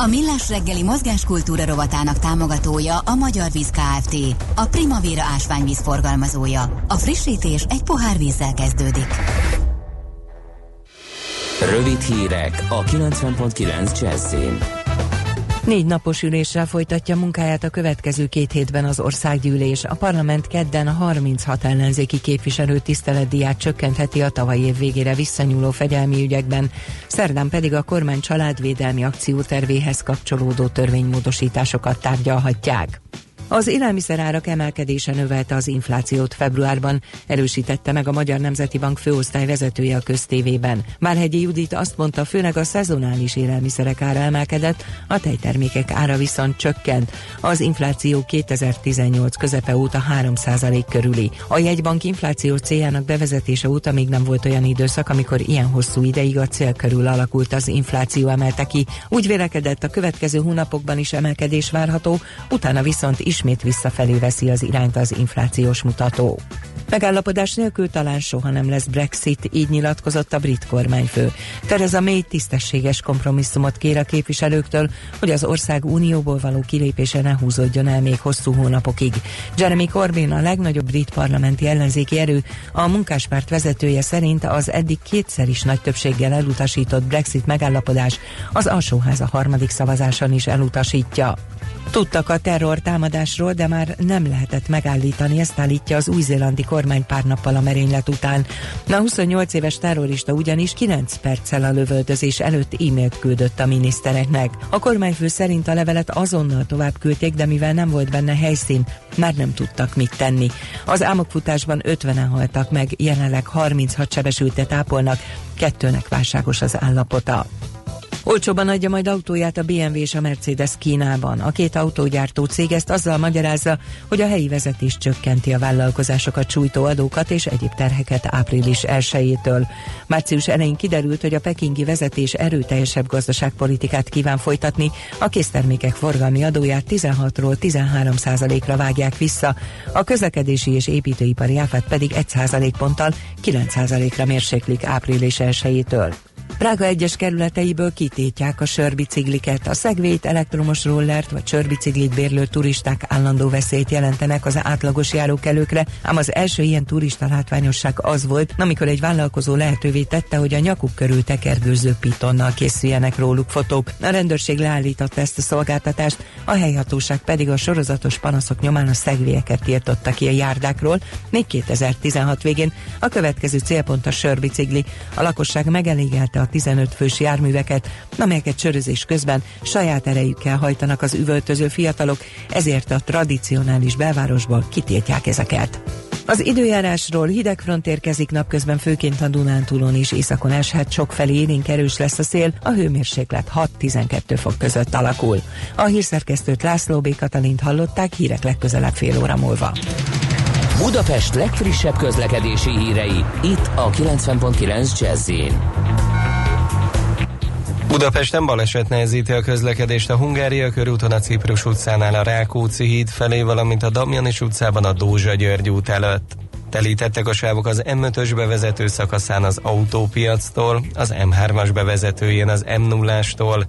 [SPEAKER 9] A Millás reggeli mozgáskultúra rovatának támogatója a Magyar Víz Kft. A Primavera ásványvíz forgalmazója. A frissítés egy pohár vízzel kezdődik.
[SPEAKER 1] Rövid hírek a 90.9 Jazzin.
[SPEAKER 10] Négy napos üléssel folytatja munkáját a következő két hétben az országgyűlés. A parlament kedden a 36 ellenzéki képviselő tiszteletdiát csökkentheti a tavalyi év végére visszanyúló fegyelmi ügyekben, szerdán pedig a kormány családvédelmi akciótervéhez kapcsolódó törvénymódosításokat tárgyalhatják. Az élelmiszerárak emelkedése növelte az inflációt februárban, erősítette meg a Magyar Nemzeti Bank főosztály vezetője a köztévében. Várhegyi Judit azt mondta, főleg a szezonális élelmiszerek ára emelkedett, a tejtermékek ára viszont csökkent. Az infláció 2018 közepe óta 3% körüli. A jegybank infláció céljának bevezetése óta még nem volt olyan időszak, amikor ilyen hosszú ideig a cél körül alakult az infláció emelte ki. Úgy vélekedett, a következő hónapokban is emelkedés várható, utána viszont ismét visszafelé veszi az irányt az inflációs mutató. Megállapodás nélkül talán soha nem lesz Brexit, így nyilatkozott a brit kormányfő. Theresa May tisztességes kompromisszumot kér a képviselőktől, hogy az ország unióból való kilépése ne húzódjon el még hosszú hónapokig. Jeremy Corbyn, a legnagyobb brit parlamenti ellenzéki erő, a munkáspárt vezetője szerint az eddig kétszer is nagy többséggel elutasított Brexit megállapodás az alsóház a harmadik szavazáson is elutasítja. Tudtak a terror támadásról, de már nem lehetett megállítani, ezt állítja az új-zélandi kormány pár nappal a merénylet után. A 28 éves terrorista ugyanis 9 perccel a lövöldözés előtt e-mailt küldött a minisztereknek. A kormányfő szerint a levelet azonnal tovább küldték, de mivel nem volt benne helyszín, már nem tudtak mit tenni. Az álmokfutásban 50-en haltak meg, jelenleg 36 sebesültet ápolnak, kettőnek válságos az állapota. Olcsóban adja majd autóját a BMW és a Mercedes Kínában. A két autógyártó cég ezt azzal magyarázza, hogy a helyi vezetés csökkenti a vállalkozásokat sújtó adókat és egyéb terheket április 1-től. Március elején kiderült, hogy a pekingi vezetés erőteljesebb gazdaságpolitikát kíván folytatni, a késztermékek forgalmi adóját 16-ról 13 ra vágják vissza, a közlekedési és építőipari áfát pedig 1% ponttal 9% ra mérséklik április 1-től. Prága egyes kerületeiből kitétják a sörbicikliket. A szegvélyt, elektromos rollert vagy sörbiciklit bérlő turisták állandó veszélyt jelentenek az átlagos járókelőkre, ám az első ilyen turista látványosság az volt, amikor egy vállalkozó lehetővé tette, hogy a nyakuk körül tekergőző pitonnal készüljenek róluk fotók. A rendőrség leállította ezt a szolgáltatást, a helyhatóság pedig a sorozatos panaszok nyomán a szegvélyeket tiltotta ki a járdákról, még 2016 végén a következő célpont a sörbicikli. A lakosság megelégelte a 15 fős járműveket, amelyeket sörözés közben saját erejükkel hajtanak az üvöltöző fiatalok, ezért a tradicionális belvárosból kitiltják ezeket. Az időjárásról hideg front érkezik napközben főként a Dunántúlon és északon eshet, sokfelé élénk erős lesz a szél, a hőmérséklet 6-12 fok között alakul. A hírszerkesztőt László B. Katalint hallották hírek legközelebb fél óra múlva.
[SPEAKER 1] Budapest legfrissebb közlekedési hírei, itt a 90.9 jazz
[SPEAKER 11] Budapesten baleset nehezíti a közlekedést a Hungária körúton a Ciprus utcánál a Rákóczi híd felé, valamint a Damjanis utcában a Dózsa György út előtt. Telítettek a sávok az M5-ös bevezető szakaszán az autópiactól, az M3-as bevezetőjén az M0-ástól,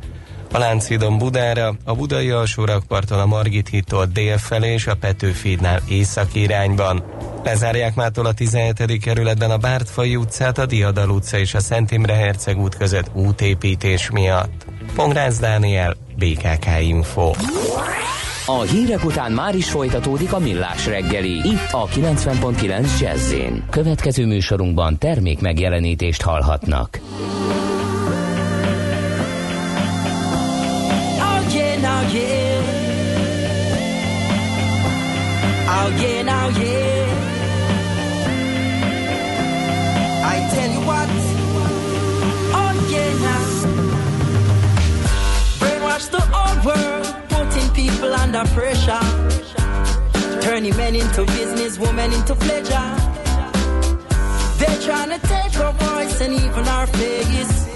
[SPEAKER 11] a Lánchídon Budára, a Budai alsórakparton a Margit hídtól dél felé és a Petőfídnál északi irányban. Lezárják mától a 17. kerületben a Bártfai utcát, a Diadal utca és a Szent Imre Herceg út között útépítés miatt. Pongrász Dániel, BKK Info.
[SPEAKER 1] A hírek után már is folytatódik a millás reggeli, itt a 90.9 jazz Következő műsorunkban termék megjelenítést hallhatnak.
[SPEAKER 5] Oh, yeah, now, yeah. I tell you what. Oh, yeah, now. Brainwash the old world, putting people under pressure. Turning men into business, women into pleasure. They're trying to take our voice and even our face.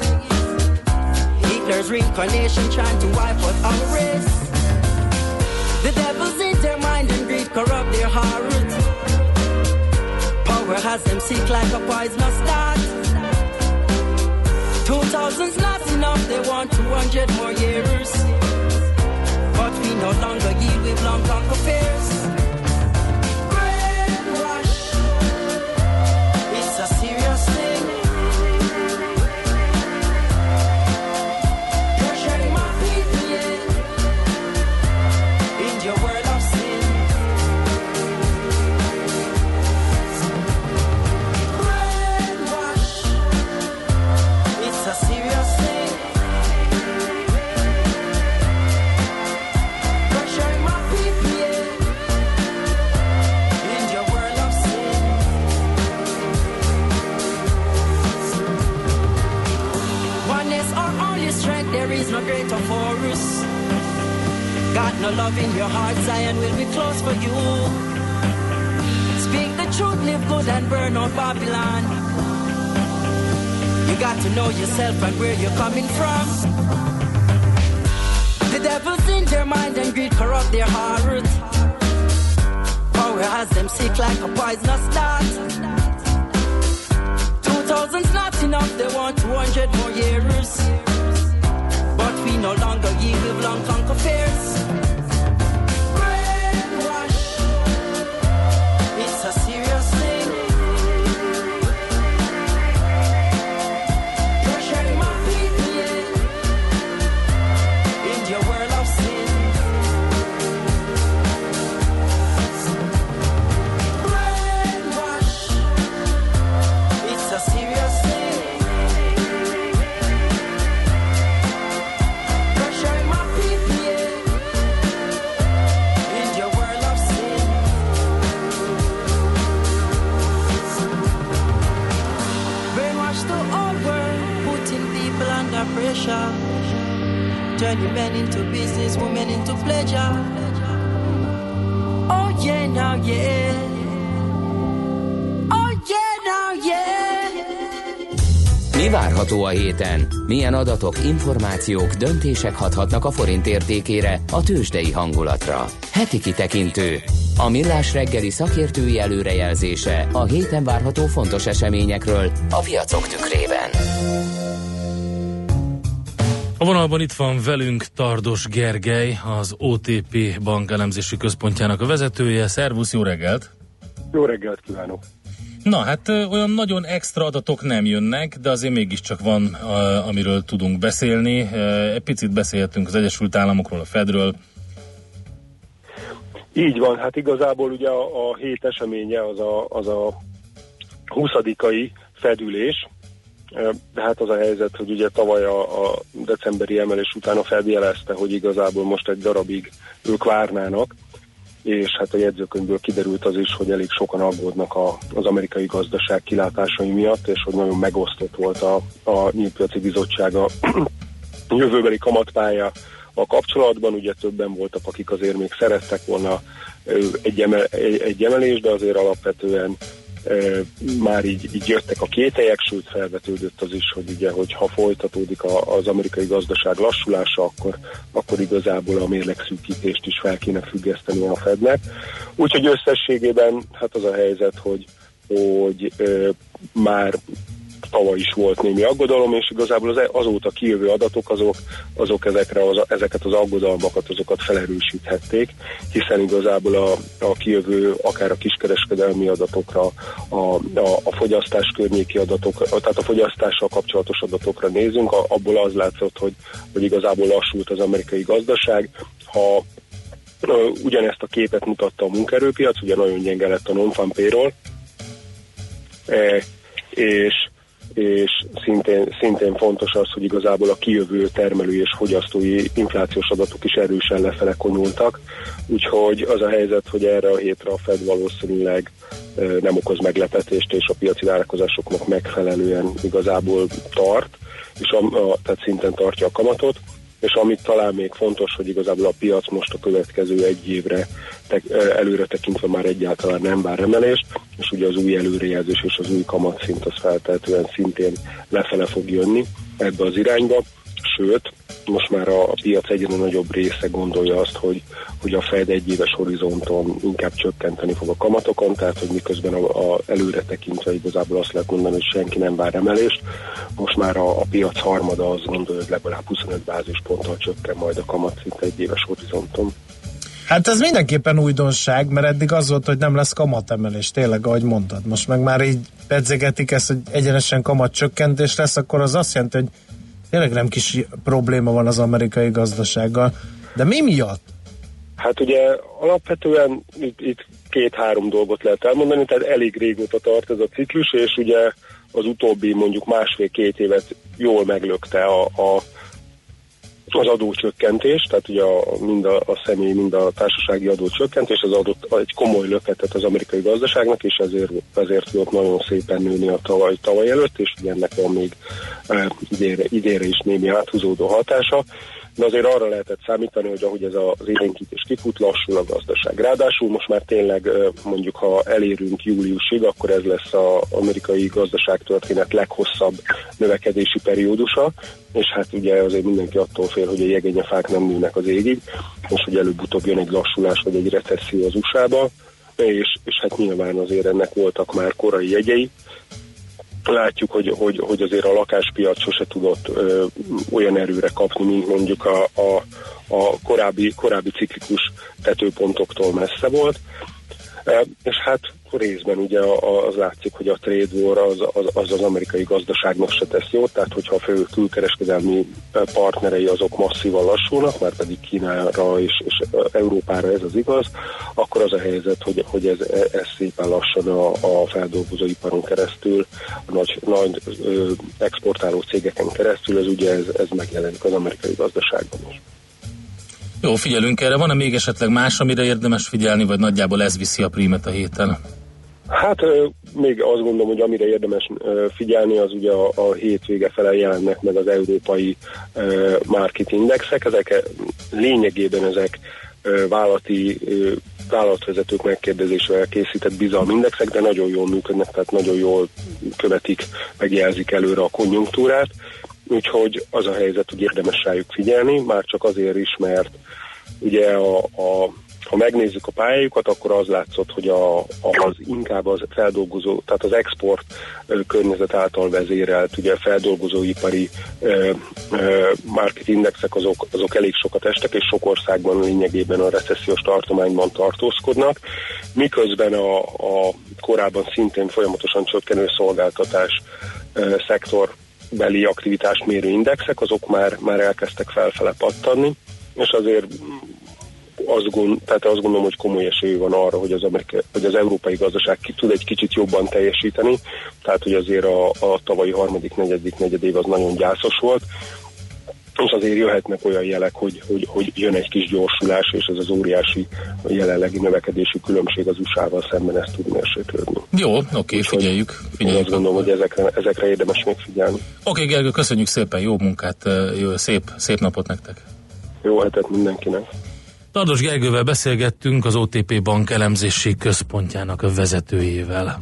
[SPEAKER 5] Hitler's reincarnation trying to wipe out our race. The devil's in their mind heart. Power has them sick like a poisonous dart. Two thousand's not enough, they want 200 more years. But we no longer yield with long conquer fears. No love in your heart, Zion will be close for you. Speak the truth, live good and burn out Babylon. You got to know yourself and where you're coming from. The devil's in their mind and greed corrupt their heart. Power has them sick like a poisonous dart. Two thousand's not enough, they want 200 more years. But we no longer yield, long conquer fears. Turning men into business, women into pleasure. Oh yeah, now yeah. Oh yeah, now yeah.
[SPEAKER 1] Mi várható a héten? Milyen adatok, információk, döntések hathatnak a forint értékére, a tőzsdei hangulatra? Heti kitekintő. A millás reggeli szakértői előrejelzése a héten várható fontos eseményekről a piacok tükrében.
[SPEAKER 4] A vonalban itt van velünk Tardos Gergely, az OTP Bank elemzési központjának a vezetője. Szervusz, jó reggelt!
[SPEAKER 12] Jó reggelt kívánok!
[SPEAKER 4] Na hát olyan nagyon extra adatok nem jönnek, de azért mégiscsak van, amiről tudunk beszélni. Egy picit beszéltünk az Egyesült Államokról, a Fedről.
[SPEAKER 12] Így van, hát igazából ugye a, a hét eseménye az a, az a 20 fedülés, de hát az a helyzet, hogy ugye tavaly a, a decemberi emelés után a Fed jelezte, hogy igazából most egy darabig ők várnának, és hát a jegyzőkönyvből kiderült az is, hogy elég sokan aggódnak a, az amerikai gazdaság kilátásai miatt, és hogy nagyon megosztott volt a, a nyílpiaci bizottsága jövőbeli kamatpálya a kapcsolatban, ugye többen voltak, akik azért még szerettek volna egy, emel, egy, egy emelés, de azért alapvetően már így, így jöttek a kételyek, sőt felvetődött az is, hogy ugye, hogy ha folytatódik a, az amerikai gazdaság lassulása, akkor, akkor igazából a mérlegszűkítést is fel kéne függeszteni a Fednek. Úgyhogy összességében hát az a helyzet, hogy, hogy ö, már tavaly is volt némi aggodalom, és igazából az, azóta kijövő adatok azok, azok ezekre az, ezeket az aggodalmakat, azokat felerősíthették, hiszen igazából a, a kijövő akár a kiskereskedelmi adatokra, a, a, a fogyasztás környéki adatok, tehát a fogyasztással kapcsolatos adatokra nézünk, abból az látszott, hogy, hogy igazából lassult az amerikai gazdaság, ha ugyanezt a képet mutatta a munkaerőpiac, ugye nagyon gyenge lett a non-farm payroll, e, és és szintén, szintén fontos az, hogy igazából a kijövő termelői és fogyasztói inflációs adatok is erősen lefele konyultak, úgyhogy az a helyzet, hogy erre a hétre a Fed valószínűleg nem okoz meglepetést, és a piaci várakozásoknak megfelelően igazából tart, és a, a, tehát szinten tartja a kamatot és amit talán még fontos, hogy igazából a piac most a következő egy évre te, előre tekintve már egyáltalán nem vár emelést, és ugye az új előrejelzés és az új kamatszint az feltehetően szintén lefele fog jönni ebbe az irányba, sőt, most már a, piac egyre nagyobb része gondolja azt, hogy, hogy a Fed egy éves horizonton inkább csökkenteni fog a kamatokon, tehát hogy miközben a, a előre tekintve igazából azt lehet mondani, hogy senki nem vár emelést, most már a, a piac harmada az gondolja, hogy legalább 25 bázisponttal csökken majd a kamatszint egy éves horizonton.
[SPEAKER 3] Hát ez mindenképpen újdonság, mert eddig az volt, hogy nem lesz kamatemelés, tényleg, ahogy mondtad. Most meg már így pedzegetik ezt, hogy egyenesen kamat csökkentés lesz, akkor az azt jelenti, hogy tényleg nem kis probléma van az amerikai gazdasággal. De mi miatt?
[SPEAKER 12] Hát ugye alapvetően itt, itt két-három dolgot lehet elmondani, tehát elég régóta tart ez a ciklus, és ugye az utóbbi mondjuk másfél-két évet jól meglökte a, a az adócsökkentés, tehát ugye a, mind a, a személy, mind a társasági adócsökkentés az adott egy komoly löketet az amerikai gazdaságnak, és ezért, ezért tudott nagyon szépen nőni a tavaly, tavaly előtt, és ugye ennek van még e, idére, idére is némi áthúzódó hatása de azért arra lehetett számítani, hogy ahogy ez az élénkítés kifut, lassul a gazdaság. Ráadásul most már tényleg mondjuk, ha elérünk júliusig, akkor ez lesz az amerikai gazdaságtörténet leghosszabb növekedési periódusa, és hát ugye azért mindenki attól fél, hogy a jegényefák nem nőnek az égig, és hogy előbb-utóbb jön egy lassulás vagy egy recesszió az USA-ba, és, és hát nyilván azért ennek voltak már korai jegyei, látjuk, hogy, hogy, hogy azért a lakáspiac sose tudott ö, olyan erőre kapni, mint mondjuk a, a, a korábbi, korábbi ciklikus tetőpontoktól messze volt. E, és hát részben ugye az látszik, hogy a trade war az az, az, az amerikai gazdaságnak se tesz jót, tehát hogyha a fő külkereskedelmi partnerei azok masszívan lassulnak, már pedig Kínára és, és Európára ez az igaz, akkor az a helyzet, hogy, hogy ez, ez szépen lassan a, a feldolgozóiparon keresztül, a nagy, nagy exportáló cégeken keresztül, ez ugye ez, ez megjelenik az amerikai gazdaságban is.
[SPEAKER 4] Jó, figyelünk erre. Van-e még esetleg más, amire érdemes figyelni, vagy nagyjából ez viszi a prímet a héten?
[SPEAKER 12] Hát még azt gondolom, hogy amire érdemes figyelni, az ugye a, a hétvége fele jelennek meg az európai market indexek. Ezek lényegében ezek vállalati vállalatvezetők megkérdezésével készített bizalmi indexek, de nagyon jól működnek, tehát nagyon jól követik, megjelzik előre a konjunktúrát. Úgyhogy az a helyzet, hogy érdemes rájuk figyelni, már csak azért is, mert ugye a, a ha megnézzük a pályájukat, akkor az látszott, hogy a, az inkább az feldolgozó, tehát az export környezet által vezérelt, ugye feldolgozóipari market indexek azok, azok elég sokat estek, és sok országban lényegében a recessziós tartományban tartózkodnak, miközben a, a korábban szintén folyamatosan csökkenő szolgáltatás szektor beli aktivitás mérő indexek, azok már, már elkezdtek felfele pattanni, és azért azt, gond, tehát azt gondolom, hogy komoly esély van arra, hogy az, Amerika, hogy az európai gazdaság ki tud egy kicsit jobban teljesíteni, tehát hogy azért a, a tavalyi harmadik, negyedik negyedév az nagyon gyászos volt, és azért jöhetnek olyan jelek, hogy, hogy, hogy jön egy kis gyorsulás, és ez az óriási jelenlegi növekedési különbség az USA-val szemben ezt tud mérséklődni.
[SPEAKER 4] Jó, oké, figyeljük.
[SPEAKER 12] Én
[SPEAKER 4] figyeljük.
[SPEAKER 12] azt gondolom, hogy ezekre, ezekre érdemes még figyelni.
[SPEAKER 4] Oké, Gergő, köszönjük szépen, jó munkát, jó, szép, szép napot nektek.
[SPEAKER 12] Jó hetet mindenkinek.
[SPEAKER 4] Tardos Gergővel beszélgettünk az OTP Bank elemzési központjának a vezetőjével.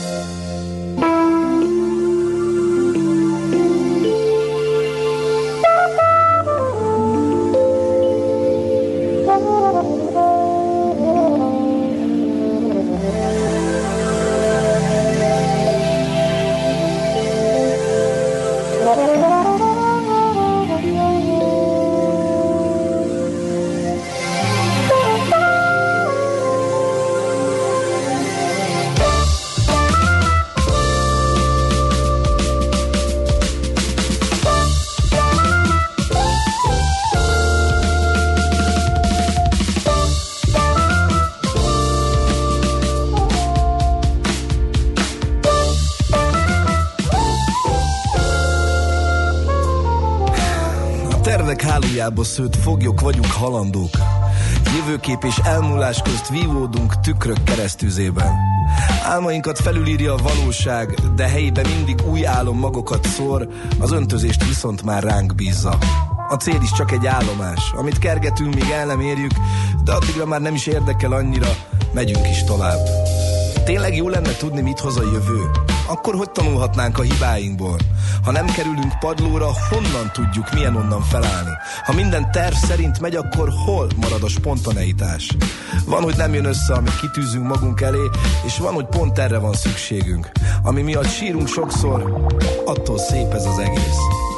[SPEAKER 13] Hálujába szőtt foglyok vagyunk halandók. Jövőkép és elmúlás közt vívódunk tükrök keresztüzében. Álmainkat felülírja a valóság, de helyében mindig új álom magokat szór, az öntözést viszont már ránk bízza. A cél is csak egy állomás, amit kergetünk, míg el nem érjük, de addigra már nem is érdekel annyira, megyünk is tovább. Tényleg jó lenne tudni, mit hoz a jövő? Akkor hogy tanulhatnánk a hibáinkból? Ha nem kerülünk padlóra, honnan tudjuk, milyen onnan felállni? Ha minden terv szerint megy, akkor hol marad a spontaneitás? Van, hogy nem jön össze, amit kitűzünk magunk elé, és van, hogy pont erre van szükségünk. Ami miatt sírunk sokszor, attól szép ez az egész.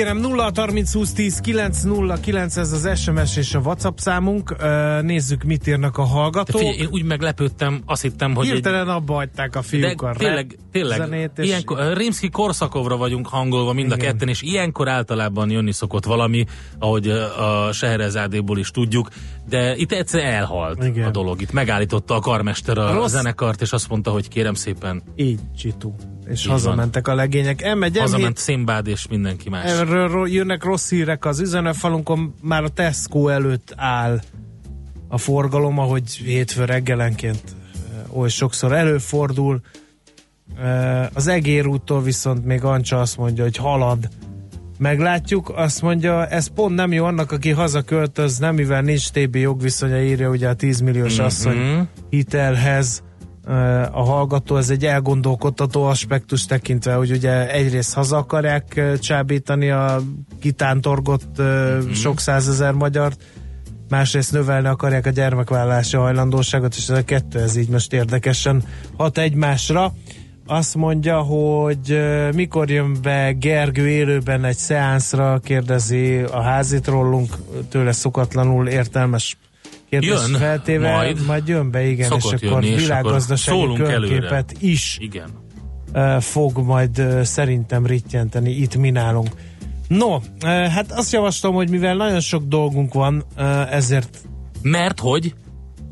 [SPEAKER 3] Kérem, 0 30 20 10 9 0 9 ez az SMS és a WhatsApp számunk. Nézzük, mit írnak a hallgatók.
[SPEAKER 4] figyelj, én úgy meglepődtem, azt hittem, hogy
[SPEAKER 3] Hirtelen abba hagyták a
[SPEAKER 4] De
[SPEAKER 3] fiúk a
[SPEAKER 4] tényleg, tényleg
[SPEAKER 3] zenét, és
[SPEAKER 4] ilyenkor, Rimsky Korszakovra vagyunk hangolva mind a
[SPEAKER 3] Igen.
[SPEAKER 4] ketten, és ilyenkor általában jönni szokott valami, ahogy a Seherezádéból is tudjuk, de itt egyszer elhalt
[SPEAKER 3] Igen.
[SPEAKER 4] a dolog. Itt megállította a karmester a
[SPEAKER 3] Rossz-
[SPEAKER 4] zenekart, és azt mondta, hogy kérem szépen,
[SPEAKER 3] így csitu. És
[SPEAKER 4] Így
[SPEAKER 3] hazamentek a legények. M1,
[SPEAKER 4] hazament Szimbád és mindenki más.
[SPEAKER 3] Erről jönnek rossz hírek az üzenőfalunkon, már a Tesco előtt áll a forgalom, ahogy hétfő reggelenként oly sokszor előfordul. Az Egér úttól viszont még Ancsa azt mondja, hogy halad. Meglátjuk, azt mondja, ez pont nem jó annak, aki hazaköltöz, nem mivel nincs TB jogviszonya, írja ugye a 10 milliós
[SPEAKER 4] Mhm.
[SPEAKER 3] asszony hitelhez a hallgató, ez egy elgondolkodtató aspektus tekintve, hogy ugye egyrészt haza akarják csábítani a kitántorgott
[SPEAKER 4] Mhm.
[SPEAKER 3] sok százezer magyart, másrészt növelni akarják a gyermekvállalási hajlandóságot, és ez a kettő, ez így most érdekesen hat egymásra. Azt mondja, hogy mikor jön be Gergő élőben egy szeánszra, kérdezi a házitról tőle szokatlanul értelmes kérdés
[SPEAKER 4] Jön,
[SPEAKER 3] feltéve,
[SPEAKER 4] majd.
[SPEAKER 3] majd jön be, igen, és akkor
[SPEAKER 4] jönni,
[SPEAKER 3] világgazdasági körképet is
[SPEAKER 4] Igen.
[SPEAKER 3] fog majd szerintem rittyenteni itt mi nálunk. No, hát azt javaslom, hogy mivel nagyon sok dolgunk van, ezért
[SPEAKER 4] Mert hogy?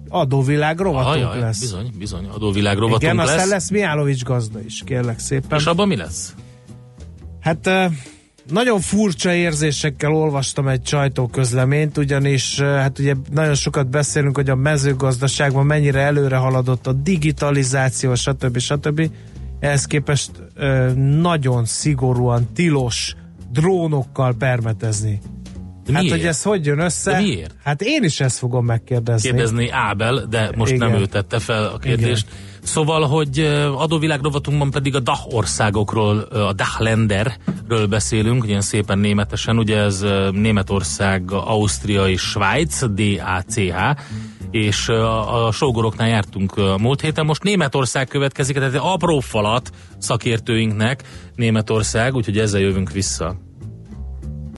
[SPEAKER 3] adóvilág rovatunk
[SPEAKER 4] Ajaj,
[SPEAKER 3] lesz.
[SPEAKER 4] Bizony, bizony, adóvilág rovatunk
[SPEAKER 3] Igen,
[SPEAKER 4] lesz.
[SPEAKER 3] aztán lesz Miálovics gazda is, kérlek szépen.
[SPEAKER 4] És abban mi lesz?
[SPEAKER 3] Hát nagyon furcsa érzésekkel olvastam egy sajtóközleményt, ugyanis hát ugye nagyon sokat beszélünk, hogy a mezőgazdaságban mennyire előre haladott a digitalizáció, stb. stb. ehhez képest nagyon szigorúan tilos drónokkal permetezni. Hát,
[SPEAKER 4] miért?
[SPEAKER 3] hogy ez hogy jön össze?
[SPEAKER 4] De miért?
[SPEAKER 3] Hát én is ezt fogom megkérdezni.
[SPEAKER 4] kérdezni Ábel, de most
[SPEAKER 3] Igen.
[SPEAKER 4] nem ő tette fel a kérdést. Szóval, hogy ö, adóvilág rovatunkban pedig a DAH országokról, a DAH Länderről beszélünk, ilyen szépen németesen, ugye ez Németország, Ausztria és Svájc, D-A-C-H, és a, a sógoroknál jártunk múlt héten. Most Németország következik, tehát egy apró falat szakértőinknek Németország, úgyhogy ezzel jövünk vissza.